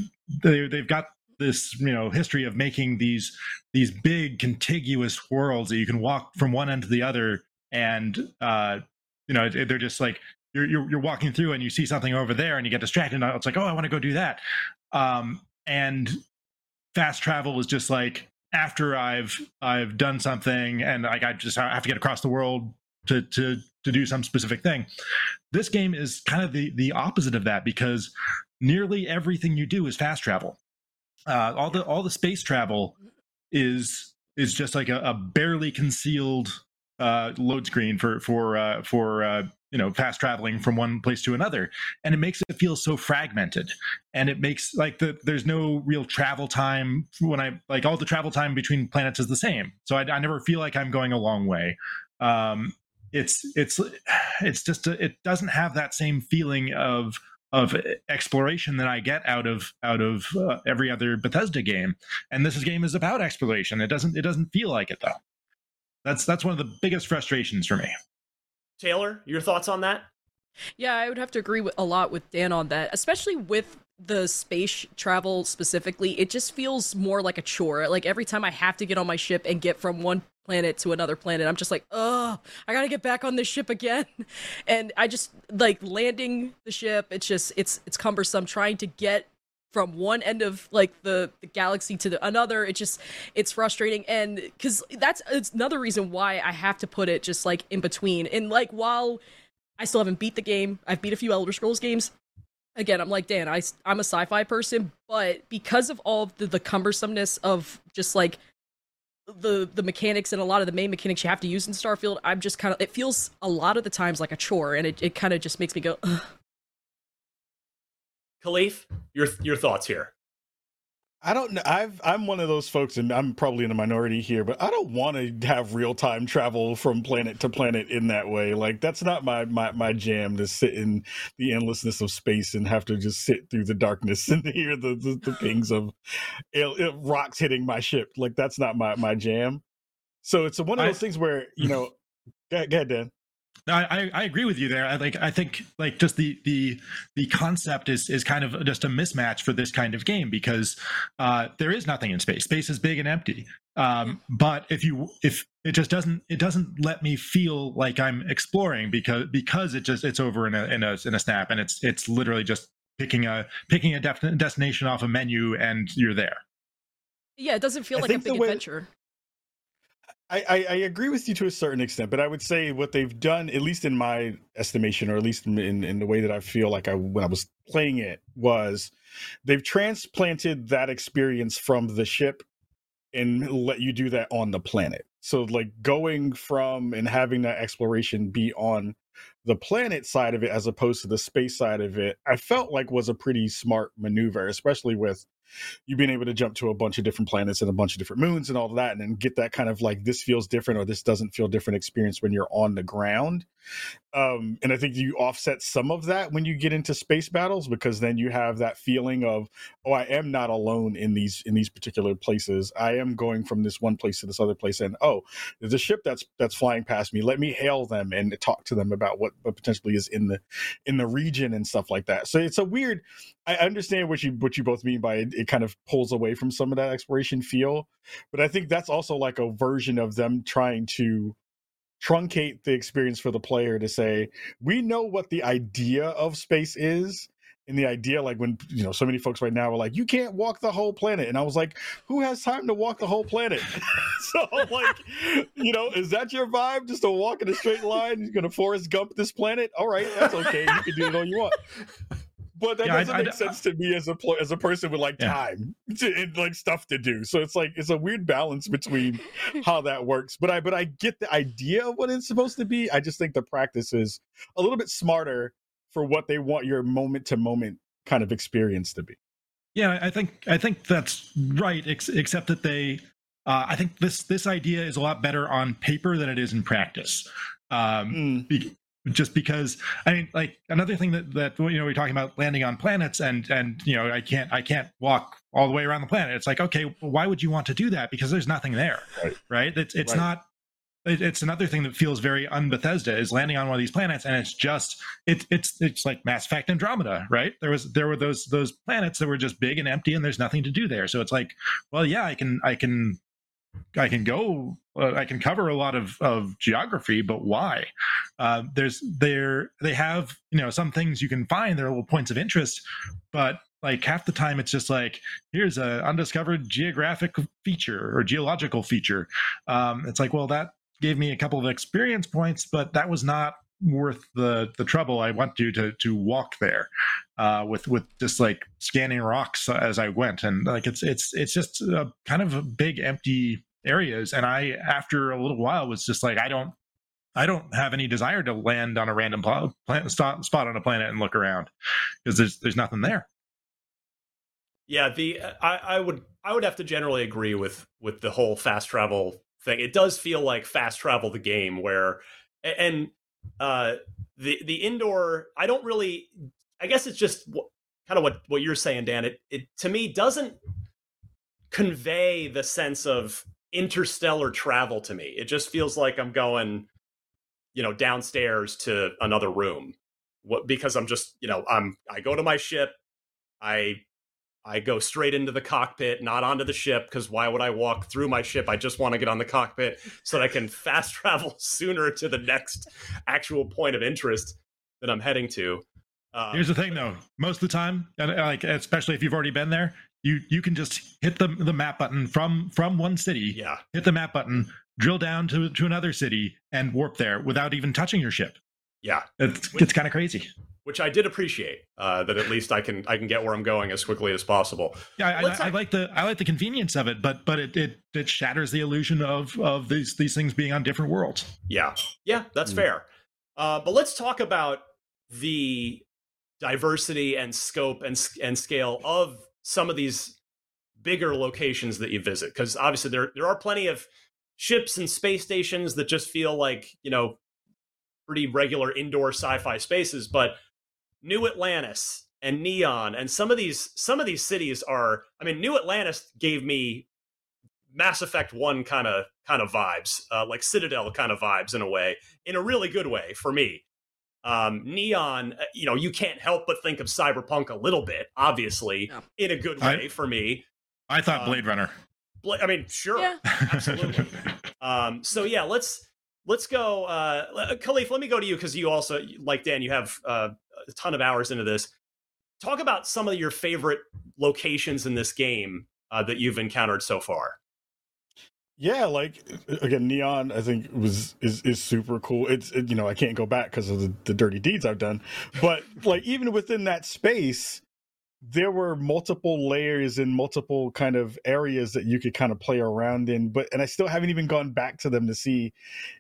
they, they've got this you know history of making these these big contiguous worlds that you can walk from one end to the other, and uh, you know they're just like you're, you're you're walking through and you see something over there and you get distracted. And it's like oh I want to go do that, um, and fast travel is just like after I've I've done something and like I just have to get across the world to to to do some specific thing. This game is kind of the the opposite of that because nearly everything you do is fast travel. Uh, all the all the space travel is is just like a, a barely concealed uh, load screen for for uh, for uh, you know fast traveling from one place to another, and it makes it feel so fragmented. And it makes like the there's no real travel time when I like all the travel time between planets is the same, so I, I never feel like I'm going a long way. Um, it's it's it's just a, it doesn't have that same feeling of of exploration that I get out of out of uh, every other Bethesda game. And this game is about exploration. It doesn't it doesn't feel like it though. That's that's one of the biggest frustrations for me. Taylor, your thoughts on that? Yeah, I would have to agree with a lot with Dan on that, especially with the space travel specifically. It just feels more like a chore. Like every time I have to get on my ship and get from one planet to another planet, I'm just like, oh, I gotta get back on this ship again. And I just like landing the ship. It's just it's it's cumbersome trying to get from one end of like the, the galaxy to the, another it just it's frustrating and because that's it's another reason why i have to put it just like in between and like while I still haven't beat the game. I've beat a few Elder Scrolls games. Again, I'm like Dan. I I'm a sci-fi person, but because of all of the, the cumbersomeness of just like the the mechanics and a lot of the main mechanics you have to use in Starfield, I'm just kind of it feels a lot of the times like a chore, and it, it kind of just makes me go. Ugh. Kahlief, your your thoughts here? I don't know. I've I'm one of those folks, and I'm probably in a minority here, but I don't want to have real time travel from planet to planet in that way. Like that's not my my my jam to sit in the endlessness of space and have to just sit through the darkness and hear the the, the pings of uh, rocks hitting my ship. Like that's not my my jam. So it's one of those I, things where you know. go, go ahead, Dan. I, I agree with you there. I like I think like just the the the concept is is kind of just a mismatch for this kind of game because uh, there is nothing in space. Space is big and empty. Um, but if you if it just doesn't it doesn't let me feel like I'm exploring because because it just it's over in a in a in a snap and it's it's literally just picking a picking a def- destination off a menu and you're there. Yeah, it doesn't feel I like a big way, adventure. I, I, I, agree with you to a certain extent, but I would say what they've done, at least in my estimation, or at least in, in, in the way that I feel like I when I was playing it, was they've transplanted that experience from the ship and let you do that on the planet. So like going from and having that exploration be on the planet side of it as opposed to the space side of it, I felt like was a pretty smart maneuver, especially with you being able to jump to a bunch of different planets and a bunch of different moons and all that and then get that kind of like this feels different or this doesn't feel different experience when you're on the ground um, and I think you offset some of that when you get into space battles because then you have that feeling of, oh, I am not alone in these in these particular places. I am going from this one place to this other place, and oh, there's a ship that's that's flying past me. Let me hail them and talk to them about what, what potentially is in the in the region and stuff like that. So it's a weird. I understand what you what you both mean by it. It kind of pulls away from some of that exploration feel, but I think that's also like a version of them trying to truncate the experience for the player to say we know what the idea of space is and the idea like when you know so many folks right now are like you can't walk the whole planet and i was like who has time to walk the whole planet? So like you know is that your vibe? Just to walk in a straight line you're gonna Forrest Gump this planet? All right that's okay you can do it all you want but that yeah, doesn't I, make I, sense to me as a as a person with like yeah. time to, and like stuff to do. So it's like it's a weird balance between how that works. But I but I get the idea of what it's supposed to be. I just think the practice is a little bit smarter for what they want your moment to moment kind of experience to be. Yeah, I think I think that's right. Ex- except that they, uh, I think this this idea is a lot better on paper than it is in practice. Um, mm. be- just because i mean like another thing that that you know we're talking about landing on planets and and you know i can't i can't walk all the way around the planet. It's like okay why would you want to do that? Because there's nothing there right, right? it's it's right. not it's another thing that feels very unbethesda is landing on one of these planets and it's just it's it's it's like mass effect andromeda right? There was there were those those planets that were just big and empty and there's nothing to do there. So it's like well yeah i can i can I can go, uh, I can cover a lot of, of geography, but why? Uh, there's there they have you know some things you can find there are little points of interest, but like half the time it's just like here's a undiscovered geographic feature or geological feature. Um, it's like well that gave me a couple of experience points, but that was not worth the the trouble I went to to to walk there uh, with with just like scanning rocks as I went, and like it's it's it's just a, kind of big empty areas. And I after a little while was just like I don't I don't have any desire to land on a random pl- plant, spot, spot on a planet and look around because there's there's nothing there. Yeah, the I, I would I would have to generally agree with with the whole fast travel thing. It does feel like fast travel the game where and uh the the indoor I don't really I guess it's just kind of what what you're saying, Dan. It it to me doesn't convey the sense of interstellar travel to me. It just feels like I'm going, you know, downstairs to another room. what because I'm just you know I'm I go to my ship, I I go straight into the cockpit, not onto the ship, because why would I walk through my ship? I just want to get on the cockpit so that I can fast travel sooner to the next actual point of interest that I'm heading to. Uh, Here's the thing, though. Most of the time, and like especially if you've already been there, you you can just hit the the map button from from one city. Yeah. Hit the map button, drill down to to another city, and warp there without even touching your ship. Yeah, it's, it's kind of crazy which I did appreciate. Uh, that at least I can I can get where I'm going as quickly as possible. Yeah, I, I, I, like the I like the convenience of it, but but it, it it shatters the illusion of of these these things being on different worlds. Yeah, yeah, that's mm. fair. Uh, but let's talk about the diversity and scope and and scale of some of these bigger locations that you visit, because obviously there there are plenty of ships and space stations that just feel like you know pretty regular indoor sci-fi spaces, but New Atlantis and Neon and some of these some of these cities are I mean New Atlantis gave me Mass Effect 1 kind of kind of vibes, uh, like Citadel kind of vibes in a way, in a really good way for me. Um, Neon, uh, you know, you can't help but think of Cyberpunk a little bit, obviously, yeah. in a good way I, for me. I thought um, Blade Runner. Bla- I mean, sure, yeah. absolutely. um, so yeah, let's let's go. Uh, Kahlief, let me go to you because you also, like Dan, you have uh, a ton of hours into this. Talk about some of your favorite locations in this game uh, that you've encountered so far. Yeah, like again, Neon. I think was is is super cool. It's it, you know I can't go back because of the, the dirty deeds I've done, but like even within that space, there were multiple layers and multiple kind of areas that you could kind of play around in but and i still haven't even gone back to them to see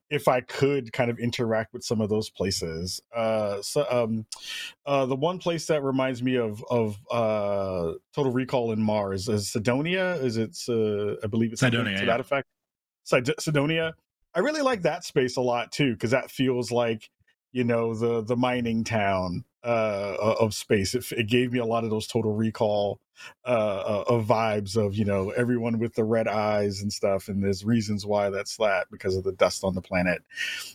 if i could kind of interact with some of those places. Uh so um uh the one place that reminds me of of uh total recall in mars is Cydonia. Is it uh, i believe it's Cydonia to yeah. that effect. Cydonia. I really like that space a lot too because that feels like you know the the mining town uh, of space. It, it, gave me a lot of those Total Recall uh, uh, of vibes of you know everyone with the red eyes and stuff, and there's reasons why that's that because of the dust on the planet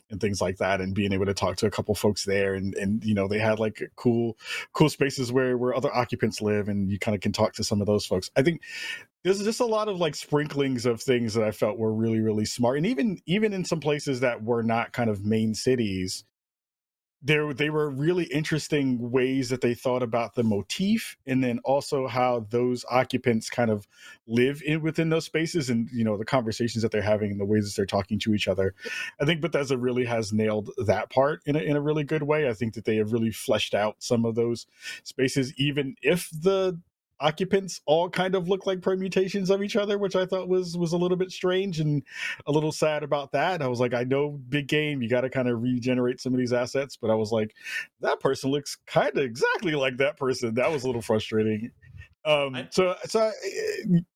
and things like that, and being able to talk to a couple folks there, and and you know they had like cool cool spaces where where other occupants live, and you kind of can talk to some of those folks. I think there's just a lot of like sprinklings of things that I felt were really really smart, and even even in some places that were not kind of main cities there they were really interesting ways that they thought about the motif and then also how those occupants kind of live in within those spaces and you know the conversations that they're having and the ways that they're talking to each other. I think bethesda really has nailed that part in a, in a really good way. I think that they have really fleshed out some of those spaces even if the occupants all kind of look like permutations of each other, which I thought was was a little bit strange and a little sad about that. I was like, I know big game, you got to kind of regenerate some of these assets, but I was like, that person looks kind of exactly like that person. That was a little frustrating. Um, I, so so I,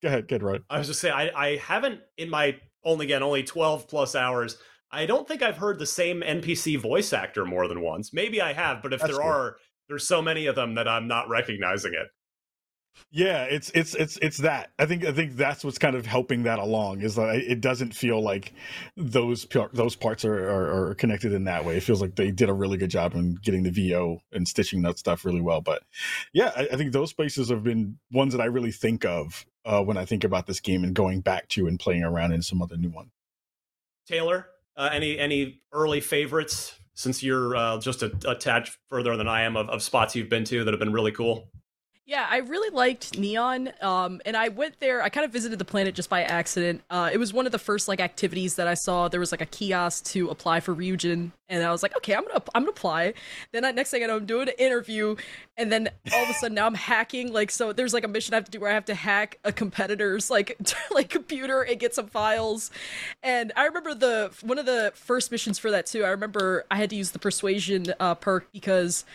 go ahead, get right. I was just saying, I I haven't in my only again only twelve plus hours. I don't think I've heard the same NPC voice actor more than once. Maybe I have, but if That's there cool. are, there's so many of them that I'm not recognizing it. Yeah, it's it's it's it's that. I think I think that's what's kind of helping that along is that it doesn't feel like those those parts are, are, are connected in that way. It feels like they did a really good job in getting the VO and stitching that stuff really well. But yeah, I, I think those spaces have been ones that I really think of uh, when I think about this game and going back to and playing around in some other new one. Taylor, uh, any any early favorites since you're uh, just a, a tad further than I am of, of spots you've been to that have been really cool? Yeah, I really liked Neon, um, and I went there. I kind of visited the planet just by accident. Uh, it was one of the first like activities that I saw. There was like a kiosk to apply for Ryujin, and I was like, okay, I'm gonna I'm gonna apply. Then I, next thing I know, I'm doing an interview, and then all of a sudden now I'm hacking. Like, so there's like a mission I have to do where I have to hack a competitor's like like computer and get some files. And I remember the one of the first missions for that too. I remember I had to use the persuasion uh, perk because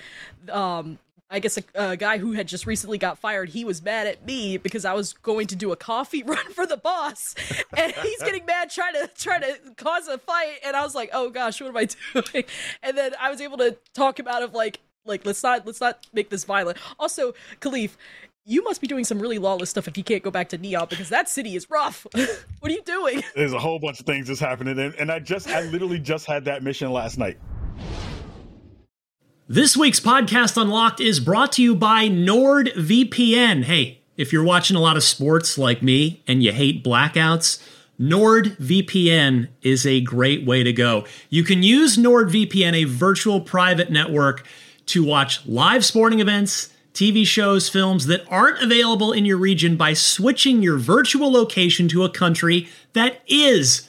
um I guess a, a, guy who had just recently got fired, he was mad at me because I was going to do a coffee run for the boss, and he's getting mad trying to try to cause a fight, and I was like, oh gosh, what am I doing? And then I was able to talk him out of like, like let's not let's not make this violent. Also, Kahlief, you must be doing some really lawless stuff if you can't go back to Neon because that city is rough. what are you doing? There's a whole bunch of things that's happening, and, and I just I literally just had that mission last night. This week's podcast Unlocked is brought to you by NordVPN. Hey, if you're watching a lot of sports like me and you hate blackouts, NordVPN is a great way to go. You can use NordVPN, a virtual private network, to watch live sporting events, TV shows, films that aren't available in your region by switching your virtual location to a country that is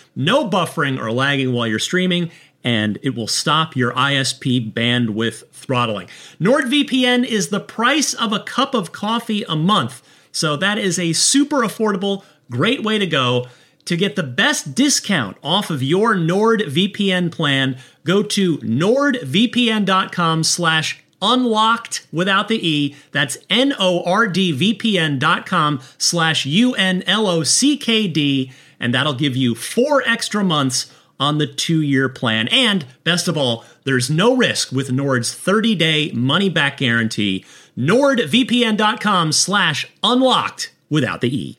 No buffering or lagging while you're streaming, and it will stop your ISP bandwidth throttling. NordVPN is the price of a cup of coffee a month. So that is a super affordable, great way to go. To get the best discount off of your NordVPN plan, go to nordvpn.com slash unlocked without the E. That's N-O-R-D-V-P-N dot com slash U-N-L-O-C-K-D. And that'll give you four extra months on the two-year plan. And best of all, there's no risk with Nord's 30-day money-back guarantee. NordVPN.com slash unlocked without the E.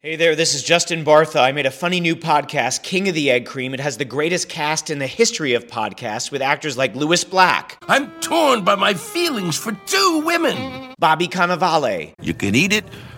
Hey there, this is Justin Bartha. I made a funny new podcast, King of the Egg Cream. It has the greatest cast in the history of podcasts with actors like Lewis Black. I'm torn by my feelings for two women. Bobby Cannavale. You can eat it,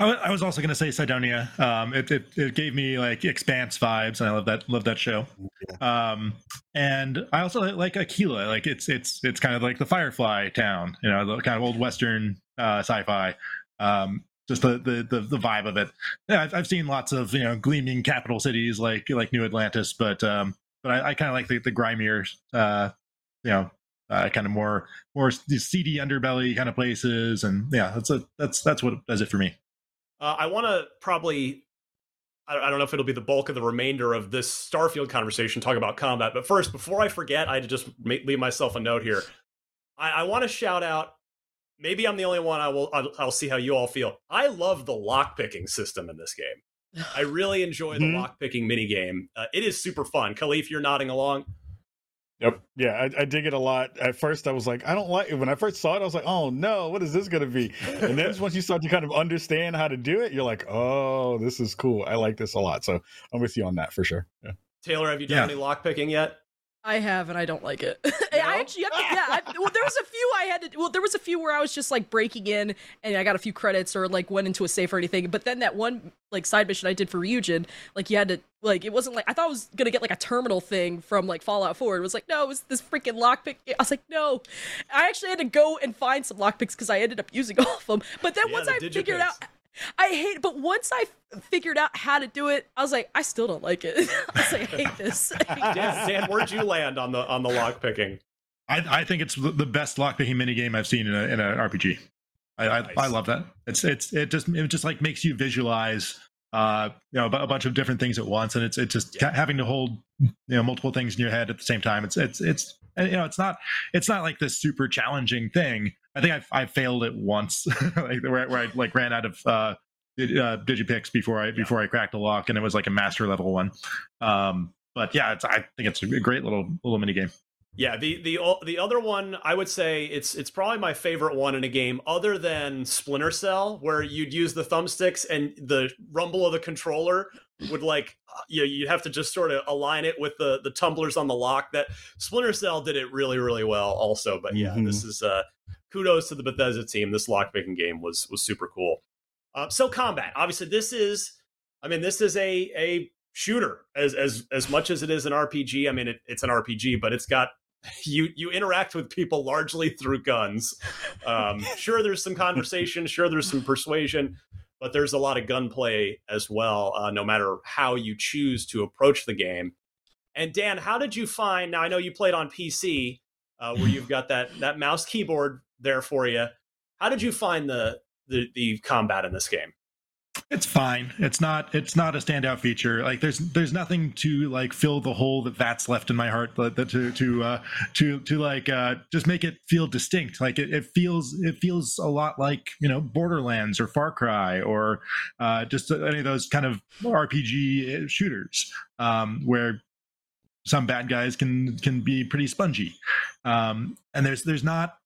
I was also going to say Cydonia. Um, it, it, it gave me like Expanse vibes, and I love that love that show. Yeah. Um, and I also like Aquila. Like it's it's it's kind of like the Firefly town, you know, the kind of old Western uh, sci-fi. Um, just the, the the the vibe of it. Yeah, I've, I've seen lots of you know gleaming capital cities like like New Atlantis, but um, but I, I kind of like the the grimier, uh, you know, uh, kind of more more seedy underbelly kind of places, and yeah, that's a that's that's what does it for me. Uh, I want to probably, I, I don't know if it'll be the bulk of the remainder of this Starfield conversation, talk about combat. But first, before I forget, I had to just make, leave myself a note here. I, I want to shout out. Maybe I'm the only one. I will. I'll, I'll see how you all feel. I love the lock picking system in this game. I really enjoy the mm-hmm. lock picking mini game. Uh, it is super fun. Kahlief, you're nodding along. Yep. Yeah, I, I, dig it a lot. At first, I was like, I don't like it. When I first saw it, I was like, oh no, what is this going to be? And then once you start to kind of understand how to do it, you're like, oh, this is cool. I like this a lot. So I'm with you on that for sure. Yeah. Taylor, have you done yeah. any lock picking yet? I have, and I don't like it. No? I actually, to, yeah. I, well, there was a few I had to. Well, there was a few where I was just like breaking in, and I got a few credits or like went into a safe or anything. But then that one like side mission I did for Ryujin, like you had to like it wasn't like I thought I was gonna get like a terminal thing from like Fallout 4. It was like no, it was this freaking lockpick. I was like no, I actually had to go and find some lockpicks because I ended up using all of them. But then yeah, once the I figured out I hate it, but once I figured out how to do it, I was like, I still don't like it. I was like, I hate this. Dan, Dan, where'd you land on the on the lock picking? I, I think it's the best lock picking mini game I've seen in, a, in an RPG. I, nice. I, I love that. It's it's it just it just like makes you visualize uh you know a bunch of different things at once, and it's it's just yeah. having to hold you know multiple things in your head at the same time. It's it's it's you know it's not it's not like this super challenging thing I think I I failed it once, like where, where, I like ran out of uh, uh, digipicks before I yeah. before I cracked a lock, and it was like a master level one. Um, but yeah, it's, I think it's a great little little mini game. Yeah, the the the other one I would say it's it's probably my favorite one in a game other than Splinter Cell, where you'd use the thumbsticks and the rumble of the controller would like uh, you know, you have to just sort of align it with the the tumblers on the lock. That Splinter Cell did it really really well also. But yeah, Mhm. this is uh kudos to the Bethesda team. This lockpicking game was was super cool. Uh, so combat, obviously, this is I mean this is a a shooter as as as much as it is an RPG. I mean it, it's an RPG, but it's got you you interact with people largely through guns. Um, sure, there's some conversation. Sure, there's some persuasion, but there's a lot of gunplay as well. Uh, no matter how you choose to approach the game. And Dan, how did you find? Now I know you played on PC, uh, where you've got that that mouse keyboard there for you. How did you find the the, the combat in this game? It's fine. It's not. It's not a standout feature. Like there's there's nothing to like fill the hole that that's left in my heart. That to to uh, to to like uh, just make it feel distinct. Like it, it feels it feels a lot like you know Borderlands or Far Cry or uh, just any of those kind of RPG shooters um, where some bad guys can can be pretty spongy. Um, and there's there's not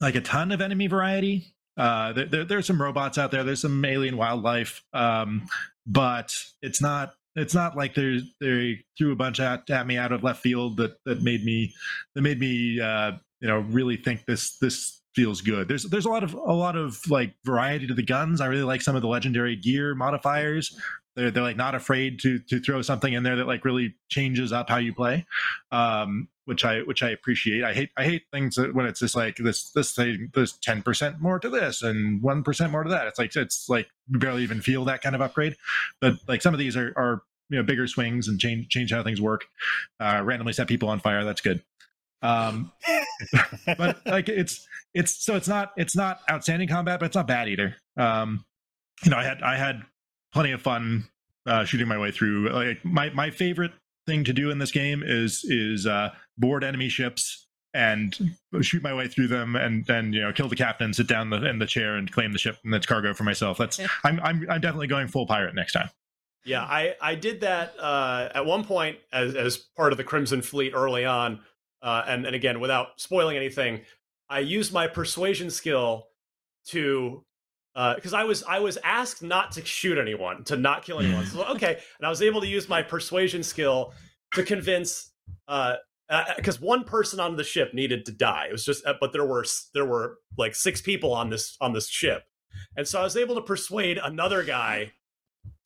like a ton of enemy variety. Uh, there, there, there's some robots out there. There's some alien wildlife, um, but it's not. It's not like there's they threw a bunch at, at me out of left field that that made me that made me uh, you know really think this this feels good. There's there's a lot of a lot of like variety to the guns. I really like some of the legendary gear modifiers. They're they're like not afraid to to throw something in there that like really changes up how you play, um, which I which I appreciate. I hate I hate things that when it's just like this this thing there's ten percent more to this and one percent more to that. It's like it's like you barely even feel that kind of upgrade. But like some of these are are you know bigger swings and change change how things work. Uh, randomly set people on fire. That's good. Um, but like it's it's so it's not it's not outstanding combat, but it's not bad either. Um, you know, I had I had plenty of fun uh, shooting my way through. Like my my favorite thing to do in this game is is uh, board enemy ships and shoot my way through them and then you know kill the captain, sit down the, in the chair and claim the ship and its cargo for myself. That's I'm I'm I'm definitely going full pirate next time. Yeah, I I did that uh, at one point as as part of the Crimson Fleet early on, uh, and and again without spoiling anything, I used my persuasion skill to because I was I was asked not to shoot anyone, to not kill anyone. So okay, and I was able to use my persuasion skill to convince. Uh, because one person on the ship needed to die. It was just, uh, but there were there were like six people on this on this ship, and so I was able to persuade another guy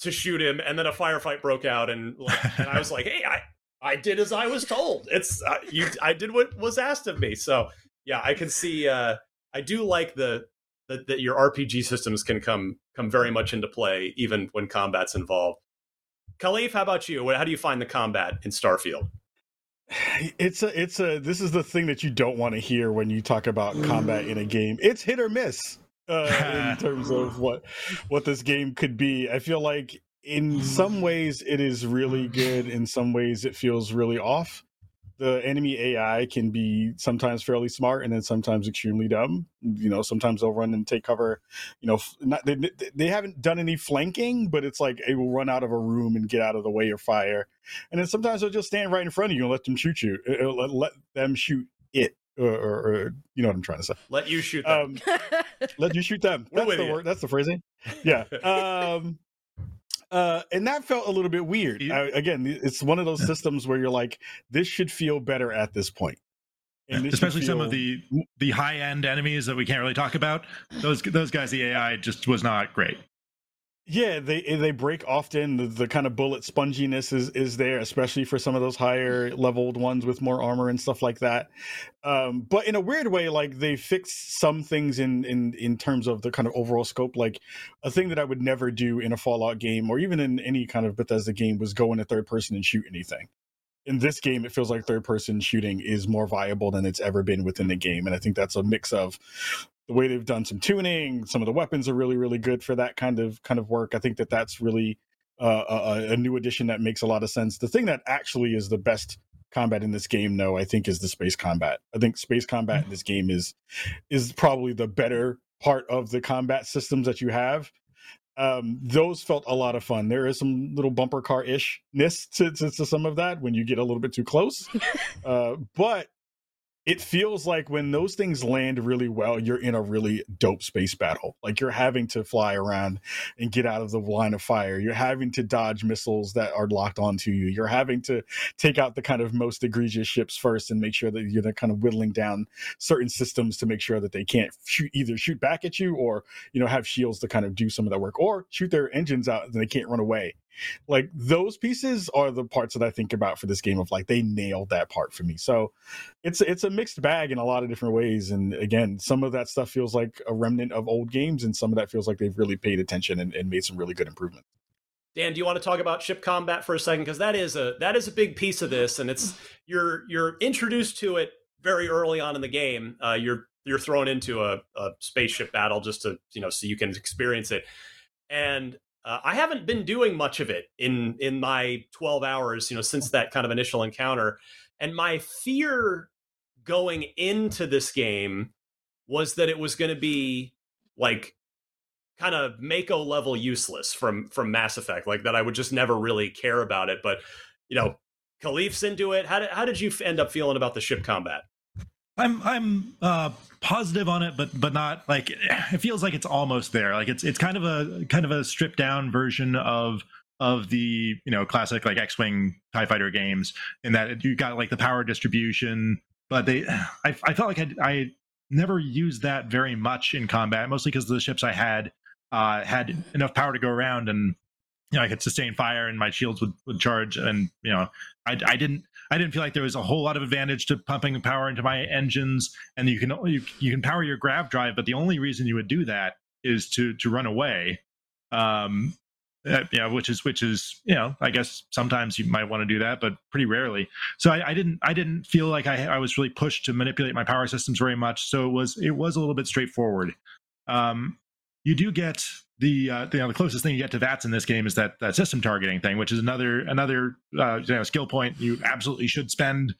to shoot him, and then a firefight broke out, and like, and I was like, hey, I I did as I was told. It's uh, you. I did what was asked of me. So yeah, I can see. uh I do like the that, that your RPG systems can come come very much into play, even when combat's involved. Kahlief, how about you? How do you find the combat in Starfield? It's a it's a this is the thing that you don't want to hear when you talk about combat in a game. It's hit or miss uh, in terms of what what this game could be. I feel like in some ways it is really good. In some ways it feels really off. The enemy AI can be sometimes fairly smart and then sometimes extremely dumb. You know, sometimes they'll run and take cover. You know, not, they they haven't done any flanking, but it's like it will run out of a room and get out of the way of fire. And then sometimes they'll just stand right in front of you and let them shoot you. It'll let, let them shoot it. Or, or, or, you know what I'm trying to say. Let you shoot them. Um, let you shoot them. That's the word. That's the phrasing. Yeah. Um, uh, and that felt a little bit weird. I, again, it's one of those systems where you're like, this should feel better at this point. And this Especially some of the the high end enemies that we can't really talk about. Those those guys, the AI just was not great. Yeah, they they break often. The, the kind of bullet sponginess is is there, especially for some of those higher leveled ones with more armor and stuff like that. Um, but in a weird way, like they fix some things in in in terms of the kind of overall scope. Like a thing that I would never do in a Fallout game or even in any kind of Bethesda game was go in a third person and shoot anything. In this game, it feels like third person shooting is more viable than it's ever been within the game, and I think that's a mix of the way they've done some tuning some of the weapons are really really good for that kind of kind of work. I think that that's really uh, a, a new addition that makes a lot of sense. The thing that actually is the best combat in this game though i think is the space combat. I think space combat in this game is is probably the better part of the combat systems that you have. Um those felt a lot of fun. There is some little bumper car ishness to, to, to some of that when you get a little bit too close. Uh but it feels like when those things land really well, you're in a really dope space battle. Like you're having to fly around and get out of the line of fire. You're having to dodge missiles that are locked onto you. You're having to take out the kind of most egregious ships first and make sure that you're kind of whittling down certain systems to make sure that they can't shoot either shoot back at you or you know have shields to kind of do some of that work or shoot their engines out and they can't run away like those pieces are the parts that I think about for this game of like they nailed that part for me. So it's it's a mixed bag in a lot of different ways. And again, some of that stuff feels like a remnant of old games, and some of that feels like they've really paid attention and, and made some really good improvements. Dan, do you want to talk about ship combat for a second? Because that is a that is a big piece of this, and it's you're you're introduced to it very early on in the game. Uh, you're you're thrown into a, a spaceship battle just to you know so you can experience it, and uh, I haven't been doing much of it in in my 12 hours, you know, since that kind of initial encounter. And my fear going into this game was that it was going to be like kind of Mako level useless from from Mass Effect, like that I would just never really care about it. But you know, Kahlief's into it. How did how did you end up feeling about the ship combat? I'm I'm uh, positive on it, but but not like it feels like it's almost there. Like it's it's kind of a kind of a stripped down version of of the you know classic like X-wing Tie Fighter games in that you got like the power distribution, but they I, I felt like I, I never used that very much in combat, mostly because the ships I had uh, had enough power to go around and you know I could sustain fire and my shields would, would charge and you know I, I didn't I didn't feel like there was a whole lot of advantage to pumping power into my engines, and you can you, you can power your grav drive, but the only reason you would do that is to to run away. Um, uh, yeah, which is which is you know I guess sometimes you might want to do that, but pretty rarely. So I, I didn't I didn't feel like I, I was really pushed to manipulate my power systems very much. So it was it was a little bit straightforward. Um, you do get the uh, you know the closest thing you get to VATS in this game is that that system targeting thing, which is another another uh, you know skill point you absolutely should spend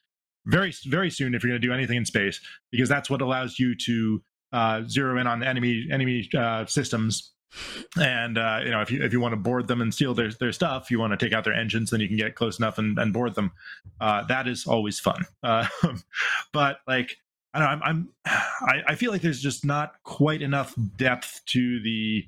very very soon if you're going to do anything in space because that's what allows you to uh, zero in on enemy enemy uh, systems. And uh, you know if you if you want to board them and steal their their stuff, you want to take out their engines, then you can get close enough and, and board them. Uh, that is always fun. but like I don't know, I'm, I'm I, I, feel like there's just not quite enough depth to the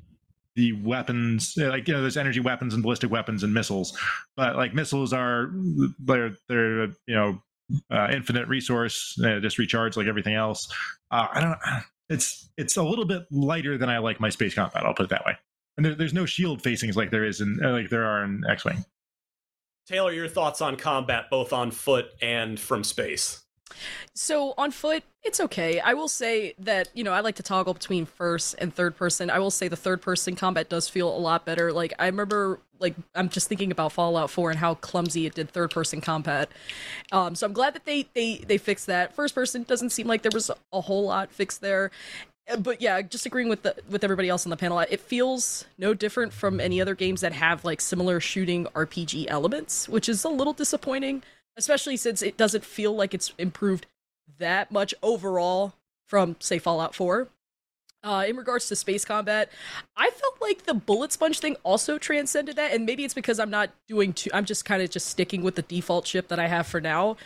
the weapons like you know there's energy weapons and ballistic weapons and missiles. But like missiles are they're they're you know uh, infinite resource uh, just recharge like everything else. Uh, i don't it's it's a little bit lighter than i like my space combat i'll put it that way. And there, there's no shield facings like there is in uh, like there are in x-wing. Taylor your thoughts on combat both on foot and from space so on foot, it's okay. I will say that, you know, I like to toggle between first and third person. I will say the third person combat does feel a lot better. Like I remember like I'm just thinking about Fallout 4 and how clumsy it did third person combat. Um so I'm glad that they they they fixed that. First person doesn't seem like there was a whole lot fixed there. But yeah, just agreeing with the with everybody else on the panel, it feels no different from any other games that have like similar shooting RPG elements, which is a little disappointing especially since it doesn't feel like it's improved that much overall from say Fallout 4. Uh, in regards to space combat, I felt like the bullet sponge thing also transcended that, and maybe it's because I'm not doing too. I'm just kind of just sticking with the default ship that I have for now.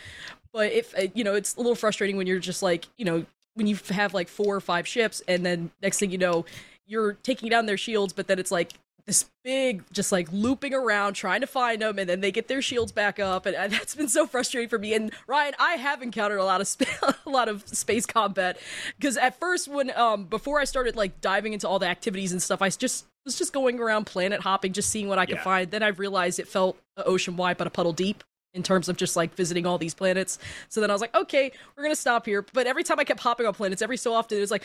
But if uh, you know, it's a little frustrating when you're just like, you know, when you have like four or five ships, and then next thing you know, you're taking down their shields, but then it's like this big just like looping around trying to find them and then they get their shields back up and, and that's been so frustrating for me and ryan i have encountered a lot of sp- a lot of space combat because at first when um before i started like diving into all the activities and stuff i just was just going around planet hopping just seeing what i could yeah. find then i realized it felt ocean wide but a puddle deep in terms of just like visiting all these planets. So then I was like, okay, we're gonna stop here. But every time I kept hopping on planets, every so often it was like,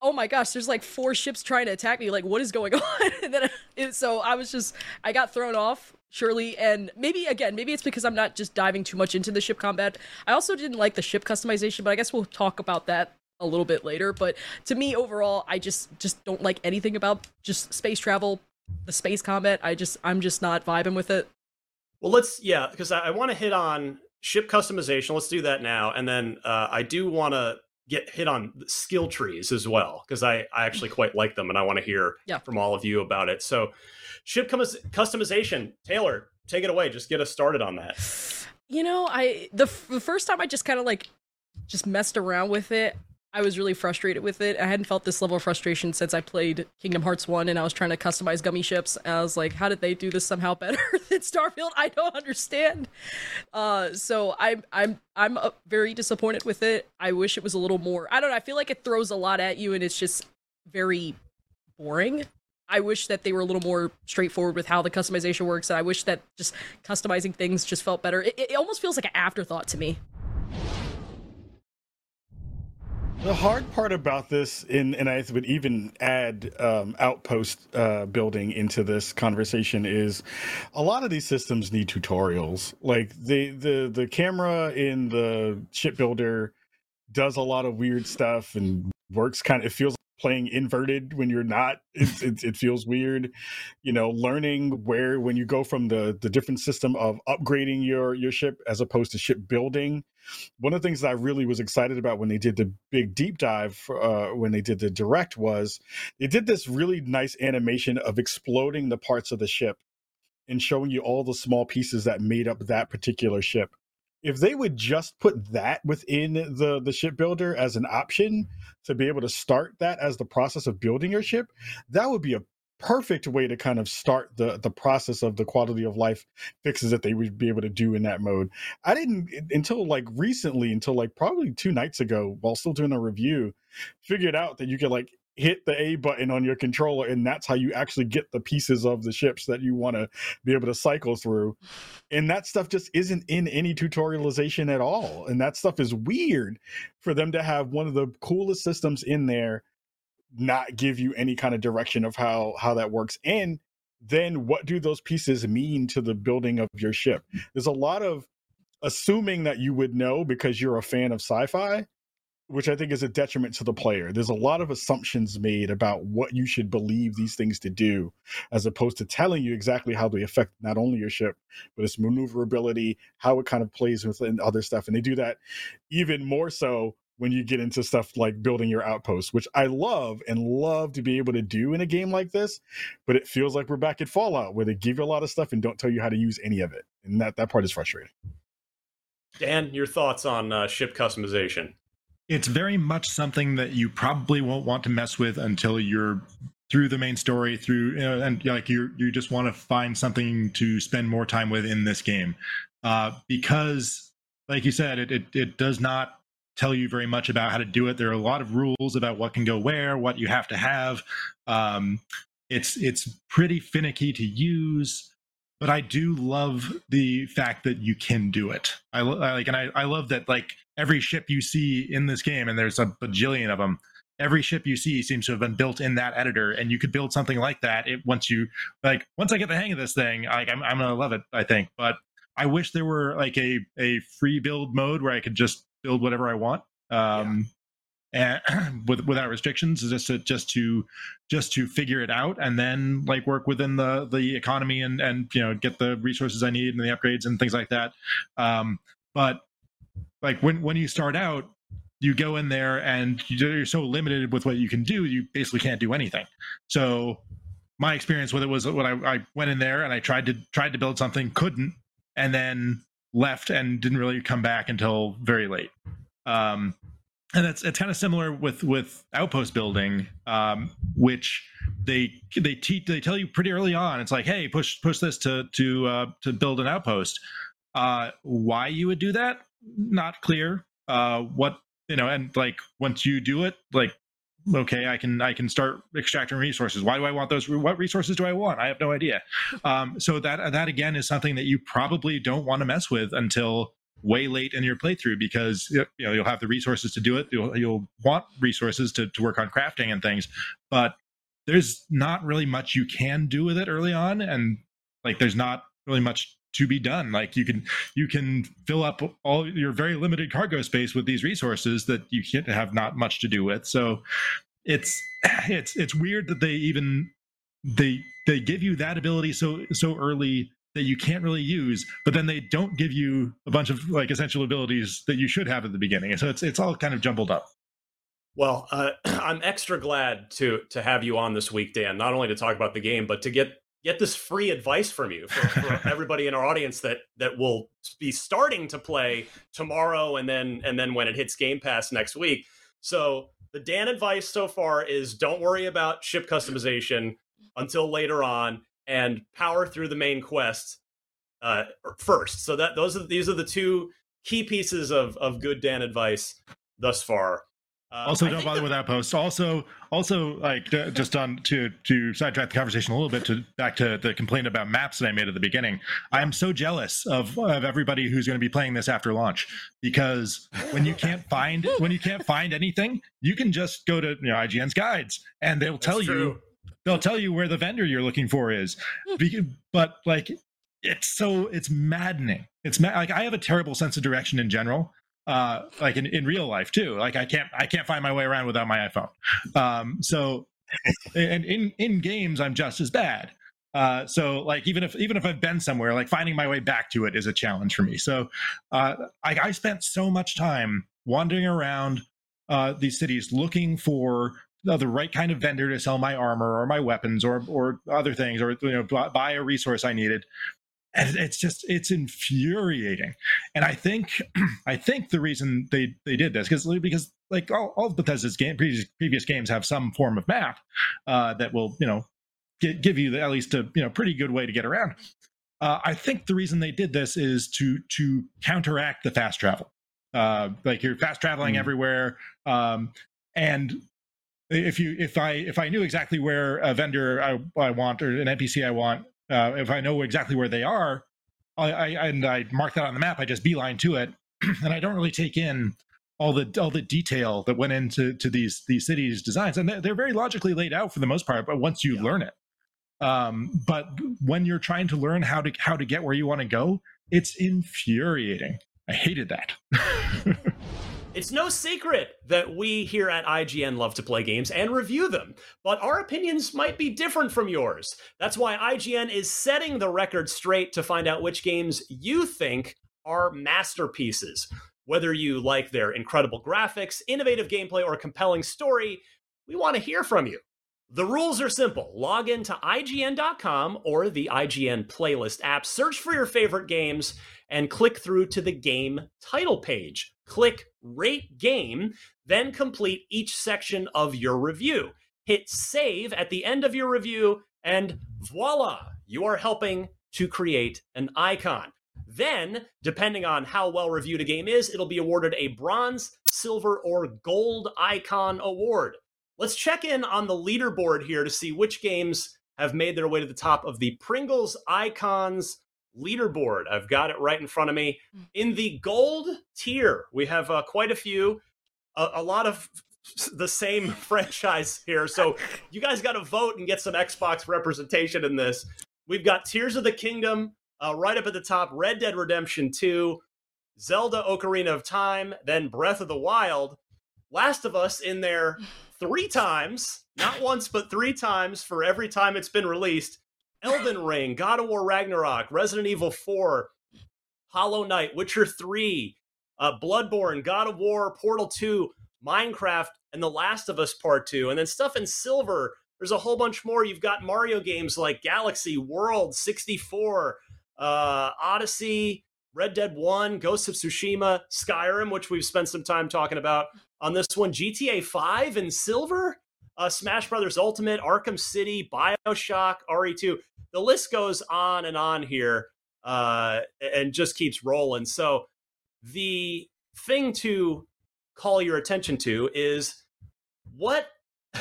oh my gosh, there's like four ships trying to attack me. Like, what is going on? and then it, so I was just, I got thrown off, surely. And maybe, again, maybe it's because I'm not just diving too much into the ship combat. I also didn't like the ship customization, but I guess we'll talk about that a little bit later. But to me, overall, I just, just don't like anything about just space travel, the space combat. I just, I'm just not vibing with it. Well, let's, yeah, because I, I want to hit on ship customization. Let's do that now. And then uh, I do want to get hit on skill trees as well because I, I actually quite like them and I want to hear yeah. from all of you about it. So, ship customization, Taylor, take it away. Just get us started on that. You know, I the, the first time I just kind of like just messed around with it. I was really frustrated with it. I hadn't felt this level of frustration since I played Kingdom Hearts 1 and I was trying to customize gummy ships. I was like, how did they do this somehow better than Starfield? I don't understand. Uh, so I'm I'm I'm uh, very disappointed with it. I wish it was a little more. I don't know. I feel like it throws a lot at you and it's just very boring. I wish that they were a little more straightforward with how the customization works, and I wish that just customizing things just felt better. It, it almost feels like an afterthought to me. The hard part about this, in, and I would even add um, outpost uh, building into this conversation, is a lot of these systems need tutorials. Like the the the camera in the shipbuilder does a lot of weird stuff and works kind of. It feels like playing inverted when you're not it, it, it, feels weird you know learning where when you go from the the different system of upgrading your your ship as opposed to ship building one of the things that i really was excited about when they did the big deep dive uh, when they did the direct was they did this really nice animation of exploding the parts of the ship and showing you all the small pieces that made up that particular ship. If they would just put that within the the shipbuilder as an option to be able to start that as the process of building your ship that would be a perfect way to kind of start the the process of the quality of life fixes that they would be able to do in that mode i didn't until like recently until like probably two nights ago while still doing a review figured out that you could like hit the A button on your controller, and that's how you actually get the pieces of the ships that you want to be able to cycle through. And that stuff just isn't in any tutorialization at all. And that stuff is weird for them to have one of the coolest systems in there not give you any kind of direction of how how that works and then what do those pieces mean to the building of your ship mm. there's a lot of assuming that you would know because you're a fan of sci-fi which I think is a detriment to the player. There's a lot of assumptions made about what you should believe these things to do, as opposed to telling you exactly how they affect not only your ship, but its maneuverability, how it kind of plays within other stuff. And they do that even more so when you get into stuff like building your outposts, which I love and love to be able to do in a game like this. But it feels like we're back at Fallout, where they give you a lot of stuff and don't tell you how to use any of it. And that, that part is frustrating. Dan, your thoughts on uh, ship customization? it's very much something that you probably won't want to mess with until you're through the main story through you know, and like you you just want to find something to spend more time with in this game uh, because like you said it, it it does not tell you very much about how to do it there are a lot of rules about what can go where what you have to have um, it's it's pretty finicky to use but I do love the fact that you can do it. I, I like, and I, I love that like every ship you see in this game, and there's a bajillion of them. Every ship you see seems to have been built in that editor, and you could build something like that. It once you like once I get the hang of this thing, like I'm, I'm gonna love it. I think, but I wish there were like a a free build mode where I could just build whatever I want. Um, and with, without restrictions just to just to just to figure it out and then like work within the the economy and and you know get the resources i need and the upgrades and things like that um but like when when you start out you go in there and you're so limited with what you can do you basically can't do anything so my experience with it was when I, I went in there and i tried to tried to build something couldn't and then left and didn't really come back until very late. Um and it's it's kind of similar with with outpost building um, which they they teach they tell you pretty early on it's like hey push push this to to uh, to build an outpost. Uh, why you would do that? Not clear. Uh, what you know and like once you do it like okay i can i can start extracting resources. Why do i want those what resources do i want? I have no idea. Um, so that that again is something that you probably don't want to mess with until way late in your playthrough because you know you'll have the resources to do it. You'll, you'll want resources to, to work on crafting and things but there's not really much you can do with it early on and like there's not really much to be done like you can you can fill up all your very limited cargo space with these resources that you can't have not much to do with so it's it's it's weird that they even they they give you that ability so so early that you can't really use, but then they don't give you a bunch of like essential abilities that you should have at the beginning. So it's it's all kind of jumbled up. Well, uh, I'm extra glad to to have you on this week, Dan. Not only to talk about the game, but to get get this free advice from you for, for everybody in our audience that that will be starting to play tomorrow and then and then when it hits Game Pass next week. So the Dan advice so far is don't worry about ship customization until later on and power through the main quest uh, first. So that those are these are the two key pieces of of good Dan advice thus far. Uh, also, don't bother with that post. Also, also, like just on to to sidetrack the conversation a little bit to back to the complaint about maps that I made at the beginning. I am so jealous of of everybody who's going to be playing this after launch because when you can't find when you can't find anything, you can just go to you know, IGN's guides and they'll tell you they'll tell you where the vendor you're looking for is. but like it's so it's maddening. It's ma- like I have a terrible sense of direction in general uh, like in, in real life too. Like I can't I can't find my way around without my iPhone. Um, so and in in games I'm just as bad. Uh, so like even if even if I've been somewhere, like finding my way back to it is a challenge for me. So uh, I, I spent so much time wandering around uh, these cities looking for the right kind of vendor to sell my armor or my weapons or or other things or you know buy a resource I needed and it's just it's infuriating. And i think i think the reason they they did this because because like all, all of bethesda's game previous, previous games have some form of map uh, that will you know get, give you the, at least a you know pretty good way to get around. Uh, i think the reason they did this is to to counteract the fast travel. Uh, like you're fast traveling mm. everywhere um, and if you if i if i knew exactly where a vendor I, I want or an npc i want uh, if I know exactly where they are, I, I, and I mark that on the map, I just beeline to it, and I don't really take in all the all the detail that went into to these these cities designs, and they're, very logically laid out for the most part. But once you yeah. learn it, um, but when you're trying to learn how to how to get where you want to go, it's infuriating. I hated that. It's no secret that we here at IGN love to play games and review them, but our opinions might be different from yours. That's why IGN is setting the record straight to find out which games you think are masterpieces. Whether you like their incredible graphics, innovative gameplay, or compelling story, we want to hear from you. The rules are simple. Log into IGN.com or the IGN playlist app, search for your favorite games, and click through to the game title page. Click Rate Game, then complete each section of your review. Hit Save at the end of your review, and voila, you are helping to create an icon. Then, depending on how well reviewed a game is, it'll be awarded a bronze, silver, or gold icon award. Let's check in on the leaderboard here to see which games have made their way to the top of the Pringles Icons leaderboard. I've got it right in front of me. Hmm. In the gold tier, we have uh, quite a few, a, a lot of the same franchise here. So you guys got to vote and get some Xbox representation in this. We've got Tears of the Kingdom uh, right up at the top, Red Dead Redemption 2, Zelda Ocarina of Time, then Breath of the Wild, Last of Us in there three times, not once, but three times for every time it's been released. Elden Ring, God of War Ragnarok, Resident Evil 4, Hollow Knight, Witcher 3, uh, Bloodborne, God of War, Portal 2, Minecraft, and The Last of Us Part 2. And then stuff in silver, there's a whole bunch more. You've got Mario games like Galaxy, World, 64, uh, Odyssey, Red Dead 1, Ghost of Tsushima, Skyrim, which we've spent some time talking about on this one, GTA 5 in silver uh, Smash Brothers Ultimate, Arkham City, Bioshock, RE2. The list goes on and on here uh, and just keeps rolling. So the thing to call your attention to is what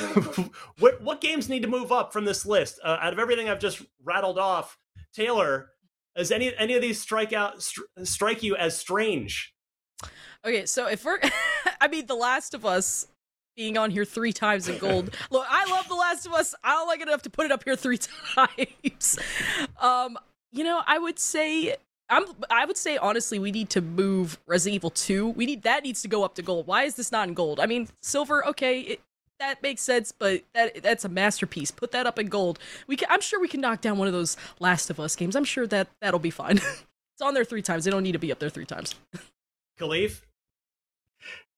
what what games need to move up from this list uh, out of everything I've just rattled off. Taylor, does any any of these strike out strike you as strange? Okay, so if we're, I mean, The Last of Us being on here three times in gold. Look, I love The Last of Us. I don't like it enough to put it up here three times. um, you know, I would say I'm I would say honestly we need to move Resident Evil 2. We need that needs to go up to gold. Why is this not in gold? I mean, silver, okay, it, that makes sense, but that that's a masterpiece. Put that up in gold. We can, I'm sure we can knock down one of those Last of Us games. I'm sure that that'll be fine. it's on there three times. They don't need to be up there three times. Kahlief,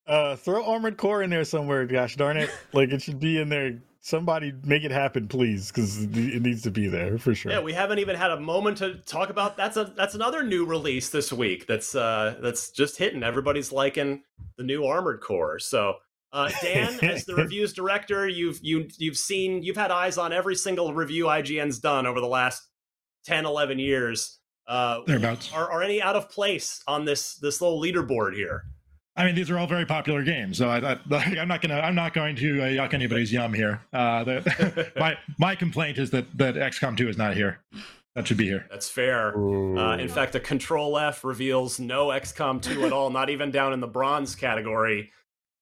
uh, throw Armored Core in there somewhere. Gosh darn it! Like it should be in there somebody make it happen, please, because it needs to be there for sure. Yeah, we haven't even had a moment to talk about. That's a that's another new release this week. That's uh that's just hitting. Everybody's liking the new Armored Core. So uh, Dan, as the reviews director, you've you you've seen you've had eyes on every single review IGN's done over the last 10, 11 years. Uh, Thereabouts. Are, are any out of place on this this little leaderboard here? I mean, these are all very popular games, so I, am not gonna I'm not going to uh, yuck anybody's yum here. Uh, the, my my complaint is that that XCOM 2 is not here. That should be here. That's fair. Uh, in fact, a Control F reveals no XCOM 2 at all, not even down in the bronze category.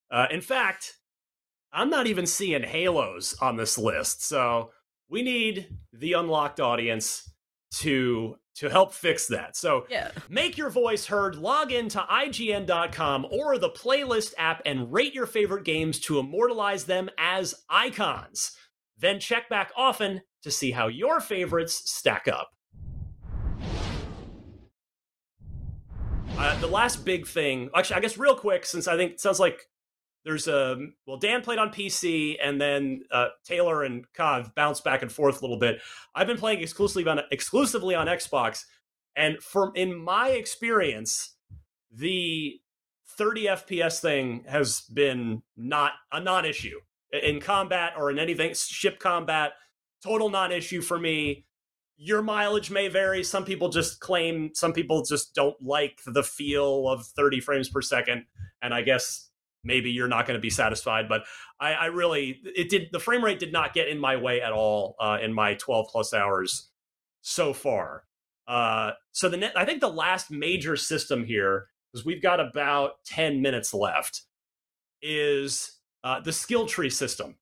Uh, in fact, I'm not even seeing Halos on this list. So we need the unlocked audience to to help fix that. So yeah. make your voice heard, log into IGN.com or the playlist app and rate your favorite games to immortalize them as icons. Then check back often to see how your favorites stack up. Uh, the last big thing, actually, I guess real quick, since I think it sounds like there's a well dan played on pc and then uh, taylor and kav bounced back and forth a little bit. I've been playing exclusively on exclusively on xbox and from in my experience the 30 fps thing has been not a non-issue. In combat or in anything ship combat total non-issue for me. Your mileage may vary. Some people just claim some people just don't like the feel of 30 frames per second and i guess maybe you're not going to be satisfied. But I, I, really, it did, the frame rate did not get in my way at all uh, in my 12 plus hours so far. Uh, so the net, I think the last major system here, because we've got about 10 minutes left, is uh, the skill tree system.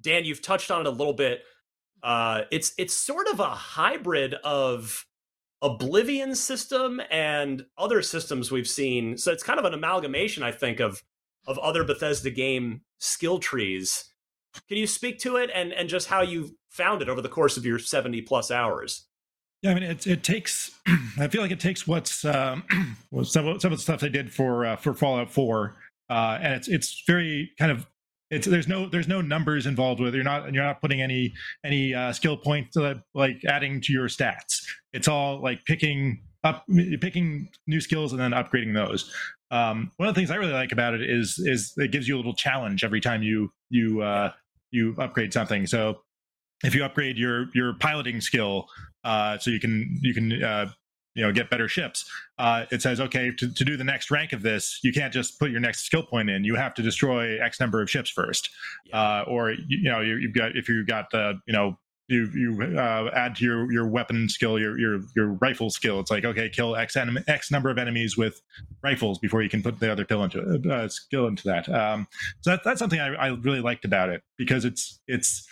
Dan, you've touched on it a little bit. Uh, it's it's sort of a hybrid of Oblivion system and other systems we've seen. So it's kind of an amalgamation, I think, of of other Bethesda game skill trees. Can you speak to it and and just how you found it over the course of your 70 plus hours? Yeah, I mean, it it takes. I feel like it takes what's um, some some of the stuff they did for uh, for Fallout Four, uh, and it's it's very kind of it's there's no there's no numbers involved with it. You're not you're not putting any any uh, skill points uh, like adding to your stats. It's all like picking up picking new skills and then upgrading those. Um, one of the things I really like about it is is it gives you a little challenge every time you you uh, you upgrade something. So if you upgrade your your piloting skill, uh, so you can you can uh, you know get better ships uh, it says okay to, to do the next rank of this you can't just put your next skill point in you have to destroy x number of ships first yeah. uh, or you, you know you, have got if you've got the you know you you uh, add to your your weapon skill your your your rifle skill. It's like okay kill x en- x number of enemies with rifles before you can put the other into uh, skill into that. Um, so that, that's something I, I really liked about it because it's it's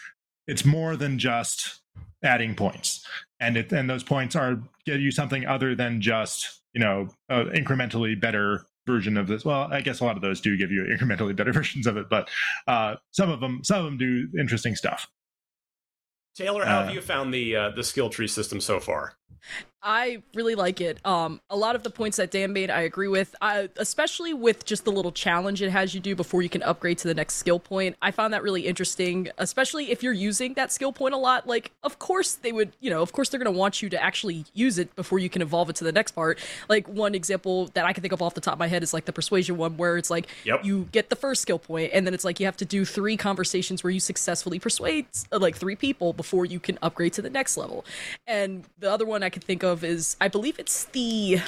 it's more than just adding points. And it and those points are get you something other than just you know uh, incrementally better version of this. Well i guess a lot of those do give you incrementally better versions of it but uh, some of them some of them do interesting stuff taylor how uh, have you found the uh, the skill tree system so far I really like it. Um, a lot of the points that Dan made, I agree with, I, especially with just the little challenge it has you do before you can upgrade to the next skill point. I found that really interesting, especially if you're using that skill point a lot. Like, of course, they would, you know, of course, they're going to want you to actually use it before you can evolve it to the next part. Like, one example that I can think of off the top of my head is like the persuasion one, where it's like yep. you get the first skill point, and then it's like you have to do three conversations where you successfully persuade uh, like three people before you can upgrade to the next level. And the other one I can think of is I believe it's the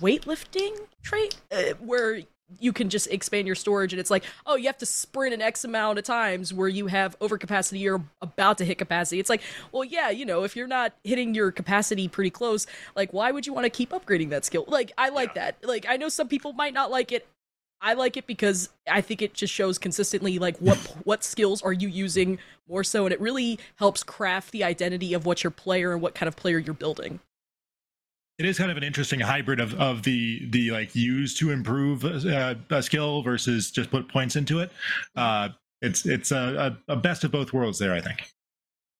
weightlifting trait uh, where you can just expand your storage and it's like oh you have to sprint an x amount of times where you have overcapacity you're about to hit capacity. It's like well yeah you know if you're not hitting your capacity pretty close like why would you want to keep upgrading that skill? Like i like yeah. that. Like i know some people might not like it. I like it because I think it just shows consistently like what what skills are you using more so, and it really helps craft the identity of what your player and what kind of player you're building it is kind of an interesting hybrid of, of the the like use to improve uh, a skill versus just put points into it. Uh, it's it's a, a, best of both worlds there, I think.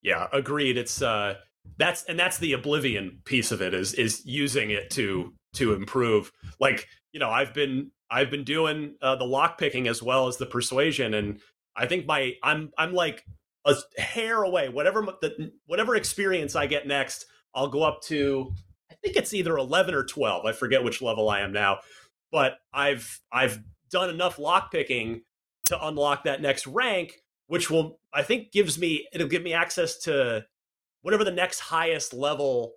Yeah, agreed. It's uh, that's and that's the oblivion piece of it is is using it to to improve. Like you know, I've been I've been doing uh, the lock picking as well as the persuasion, and I think my I'm I'm like a hair away. Whatever the, whatever experience I get next, I'll go up to. Think it's either eleven or twelve. I forget which level I am now, but I've I've done enough lock picking to unlock that next rank, which will I think gives me it'll give me access to whatever the next highest level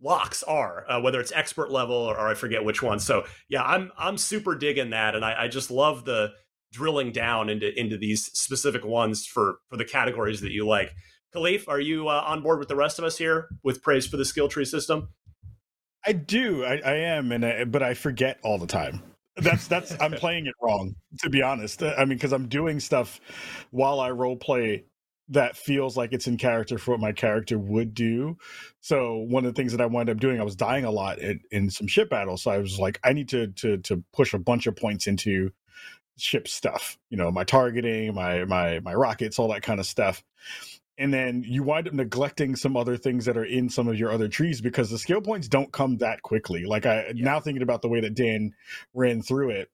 locks are, uh, whether it's expert level or, or, I forget which one. So yeah, I'm I'm super digging that, and I, I just love the drilling down into into these specific ones for for the categories that you like. Kahlief, are you uh, on board with the rest of us here with praise for the skill tree system? I do, I, I am, and I, but I forget all the time. That's that's I'm playing it wrong, to be honest. I mean, because I'm doing stuff while I role play that feels like it's in character for what my character would do. So one of the things that I wound up doing, I was dying a lot in, in some ship battles. So I was like, I need to to to push a bunch of points into ship stuff. You know, my targeting, my my my rockets, all that kind of stuff. And then you wind up neglecting some other things that are in some of your other trees because the skill points don't come that quickly. Like I yeah. now thinking about the way that Dan ran through it,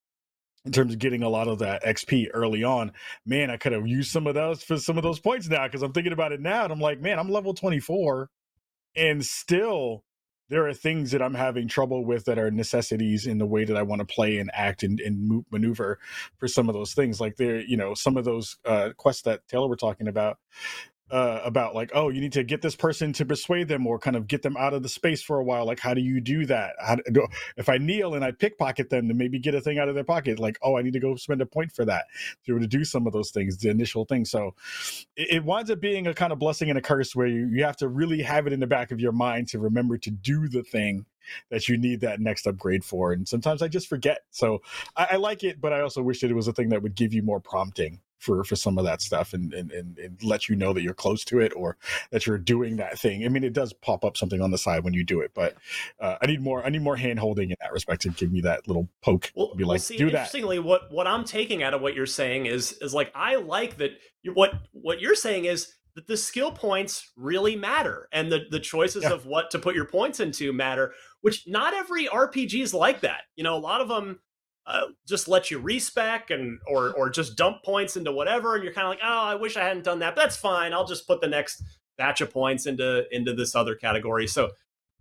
in terms of getting a lot of that XP early on. Man, I could have used some of those for some of those points now because I'm thinking about it now and I'm like, man, I'm level 24 and still there are things that I'm having trouble with that are necessities in the way that I want to play and act and, and maneuver for some of those things. Like there, you know, some of those uh, quests that Taylor were talking about, uh, about like, oh, you need to get this person to persuade them or kind of get them out of the space for a while. Like, how do you do that? Do, if I kneel and I pickpocket them to maybe get a thing out of their pocket, like, oh, I need to go spend a point for that to be able to do some of those things, the initial thing. So it, it winds up being a kind of blessing and a curse where you, you have to really have it in the back of your mind to remember to do the thing that you need that next upgrade for. And sometimes I just forget. So I, I, like it, but I also wish that it was a thing that would give you more prompting for for some of that stuff and, and and, and let you know that you're close to it or that you're doing that thing. I mean, it does pop up something on the side when you do it, but uh, I need more. I need more hand holding in that respect to give me that little poke. Well, be like, well, see, do that. Interestingly, what what I'm taking out of what you're saying is is like I like that. You're, what what you're saying is that the skill points really matter and the the choices yeah. of what to put your points into matter. Which not every RPG is like that. You know, a lot of them uh, just let you respec and or or just dump points into whatever, and you're kind of like, oh, I wish I hadn't done that. But that's fine. I'll just put the next batch of points into into this other category. So.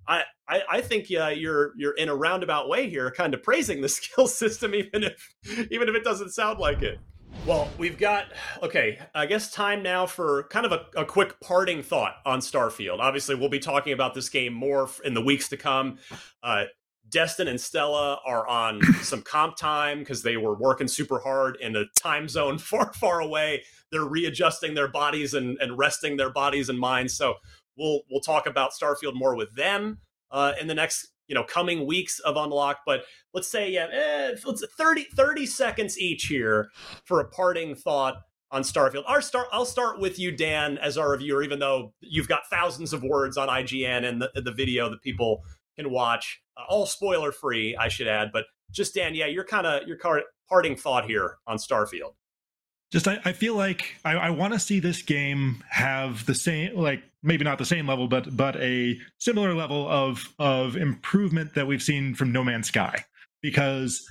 I, I, think yeah, you're you're in a roundabout way here, kind of praising the skill system, even if even if it doesn't sound like it. Well, we've got okay. I guess time now for kind of a, a, quick parting thought on Starfield. Obviously, we'll be talking about this game more in the weeks to come. Uh, Destin and Stella are on some comp time because they were working super hard in a time zone far, far away. They're readjusting their bodies and, and resting their bodies and minds. So we'll we'll talk about Starfield more with them uh, in the next you know coming weeks of Unlock. But let's say yeah, eh, let's 30, 30 seconds each here for a parting thought on Starfield. Our start, I'll start with you, Dan, as our reviewer, even though you've got thousands of words on IGN and the, the video that people can watch uh, all spoiler free, I should add. But just Dan, yeah, you're kind of your parting thought here on Starfield. Just I, I feel like I, I want to see this game have the same, like maybe not the same level, but but a similar level of of improvement that we've seen from No Man's Sky, because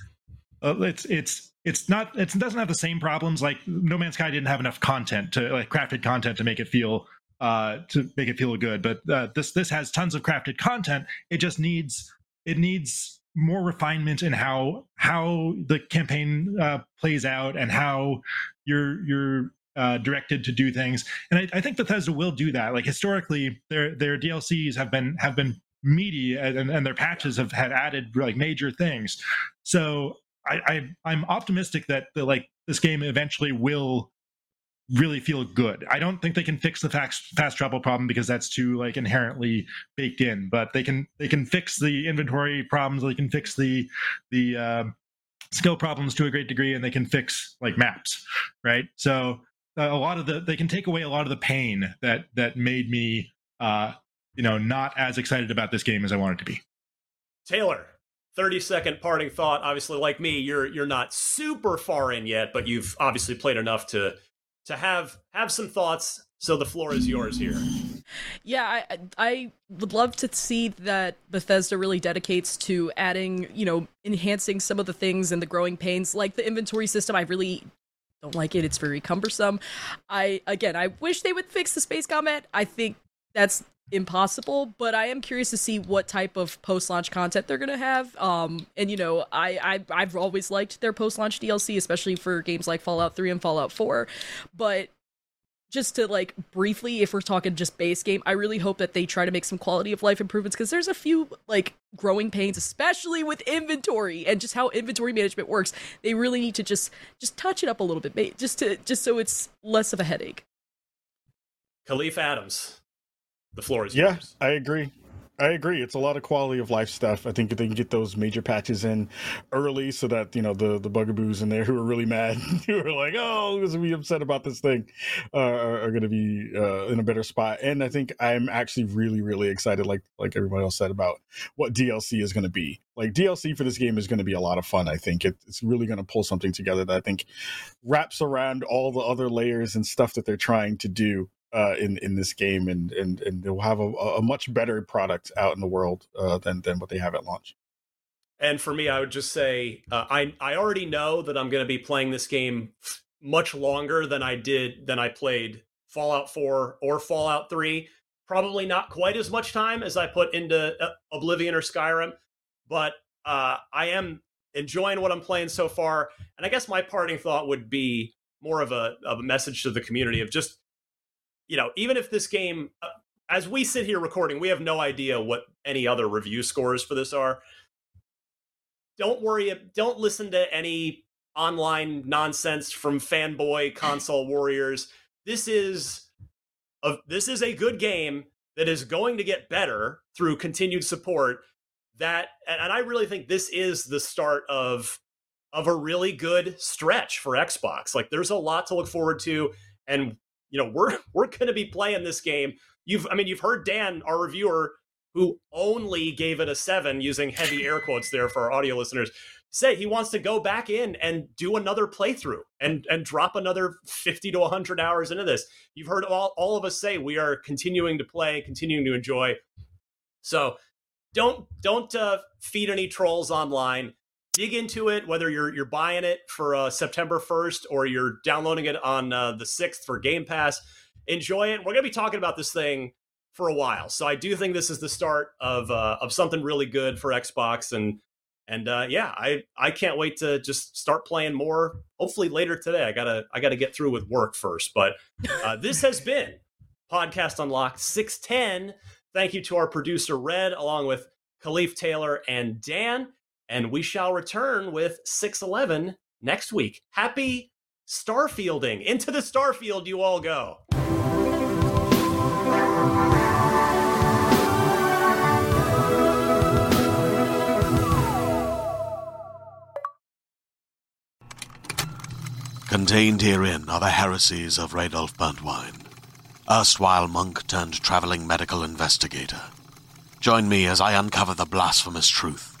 uh, it's it's it's not it doesn't have the same problems like No Man's Sky didn't have enough content to like crafted content to make it feel uh, to make it feel good. But uh, this this has tons of crafted content. It just needs it needs more refinement in how how the campaign uh, plays out and how you're you're uh, directed to do things. And I, I, think Bethesda will do that. Like historically, their their DLCs have been have been meaty and, and their patches have had added like major things. So I, I am optimistic that the, like this game eventually will really feel good. I don't think they can fix the fast fast travel problem because that's too like inherently baked in. But they can they can fix the inventory problems. They can fix the the uh, skill problems to a great degree, and they can fix like maps, right? So uh, a lot of the they can take away a lot of the pain that that made me uh, you know not as excited about this game as I wanted to be. Taylor, 30 second parting thought obviously like me you're you're not super far in yet but you've obviously played enough to to have have some thoughts. So the floor is yours here. Yeah, I I would love to see that Bethesda really dedicates to adding, you know, enhancing some of the things and the growing pains, like the inventory system. I really don't like it. It's very cumbersome. I again, I wish they would fix the space combat. I think that's impossible, but I am curious to see what type of post-launch content they're gonna have. Um, and you know, I, I I've always liked their post-launch DLC, especially for games like Fallout 3 and Fallout 4. But just to like briefly, if we're talking just base game, I really hope that they try to make some quality of life improvements because there's a few like growing pains, especially with inventory and just how inventory management works. They really need to just just touch it up a little bit, just to just so it's less of a headache. khalif Adams, the floor is yeah, yours. I agree. I agree. It's a lot of quality of life stuff. I think if they can get those major patches in early, so that you know the the bugaboos in there who are really mad, who are like, "Oh, who's gonna be upset about this thing," uh, are, are going to be uh, in a better spot. And I think I'm actually really, really excited, like like everybody else said, about what DLC is going to be. Like DLC for this game is going to be a lot of fun. I think it, it's really going to pull something together that I think wraps around all the other layers and stuff that they're trying to do uh, in in this game, and and and they'll have a, a much better product out in the world uh, than than what they have at launch. And for me, I would just say uh, I I already know that I'm going to be playing this game much longer than I did than I played Fallout 4 or Fallout 3. Probably not quite as much time as I put into uh, Oblivion or Skyrim, but uh, I am enjoying what I'm playing so far. And I guess my parting thought would be more of a of a message to the community of just you know, even if this game, uh, as we sit here recording, we have no idea what any other review scores for this are. Don't worry. Don't listen to any online nonsense from fanboy console warriors. This is a this is a good game that is going to get better through continued support. That and I really think this is the start of of a really good stretch for Xbox. Like there's a lot to look forward to and you know we're we're going to be playing this game. You've i mean you've heard dan our reviewer who only gave it a seven using heavy air quotes there for our audio listeners say he wants to go back in and do another playthrough and and drop another 50 to 100 hours into this. You've heard all, all of us say we are continuing to play continuing to enjoy. So don't don't uh, feed any trolls online dig into it whether you're you're buying it for uh, September 1st or you're downloading it on uh, the 6th for Game Pass enjoy it. We're going to be talking about this thing for a while. So I do think this is the start of uh, of something really good for Xbox and and uh, yeah I I can't wait to just start playing more hopefully later today. I got to I got to get through with work first but uh, this has been podcast unlocked 610 thank you to our producer Red along with Kahlief Taylor and Dan and we shall return with 611 next week. Happy starfielding. Into the starfield you all go. Contained herein are the heresies of Radolf Burntwine, erstwhile monk turned traveling medical investigator. Join me as I uncover the blasphemous truth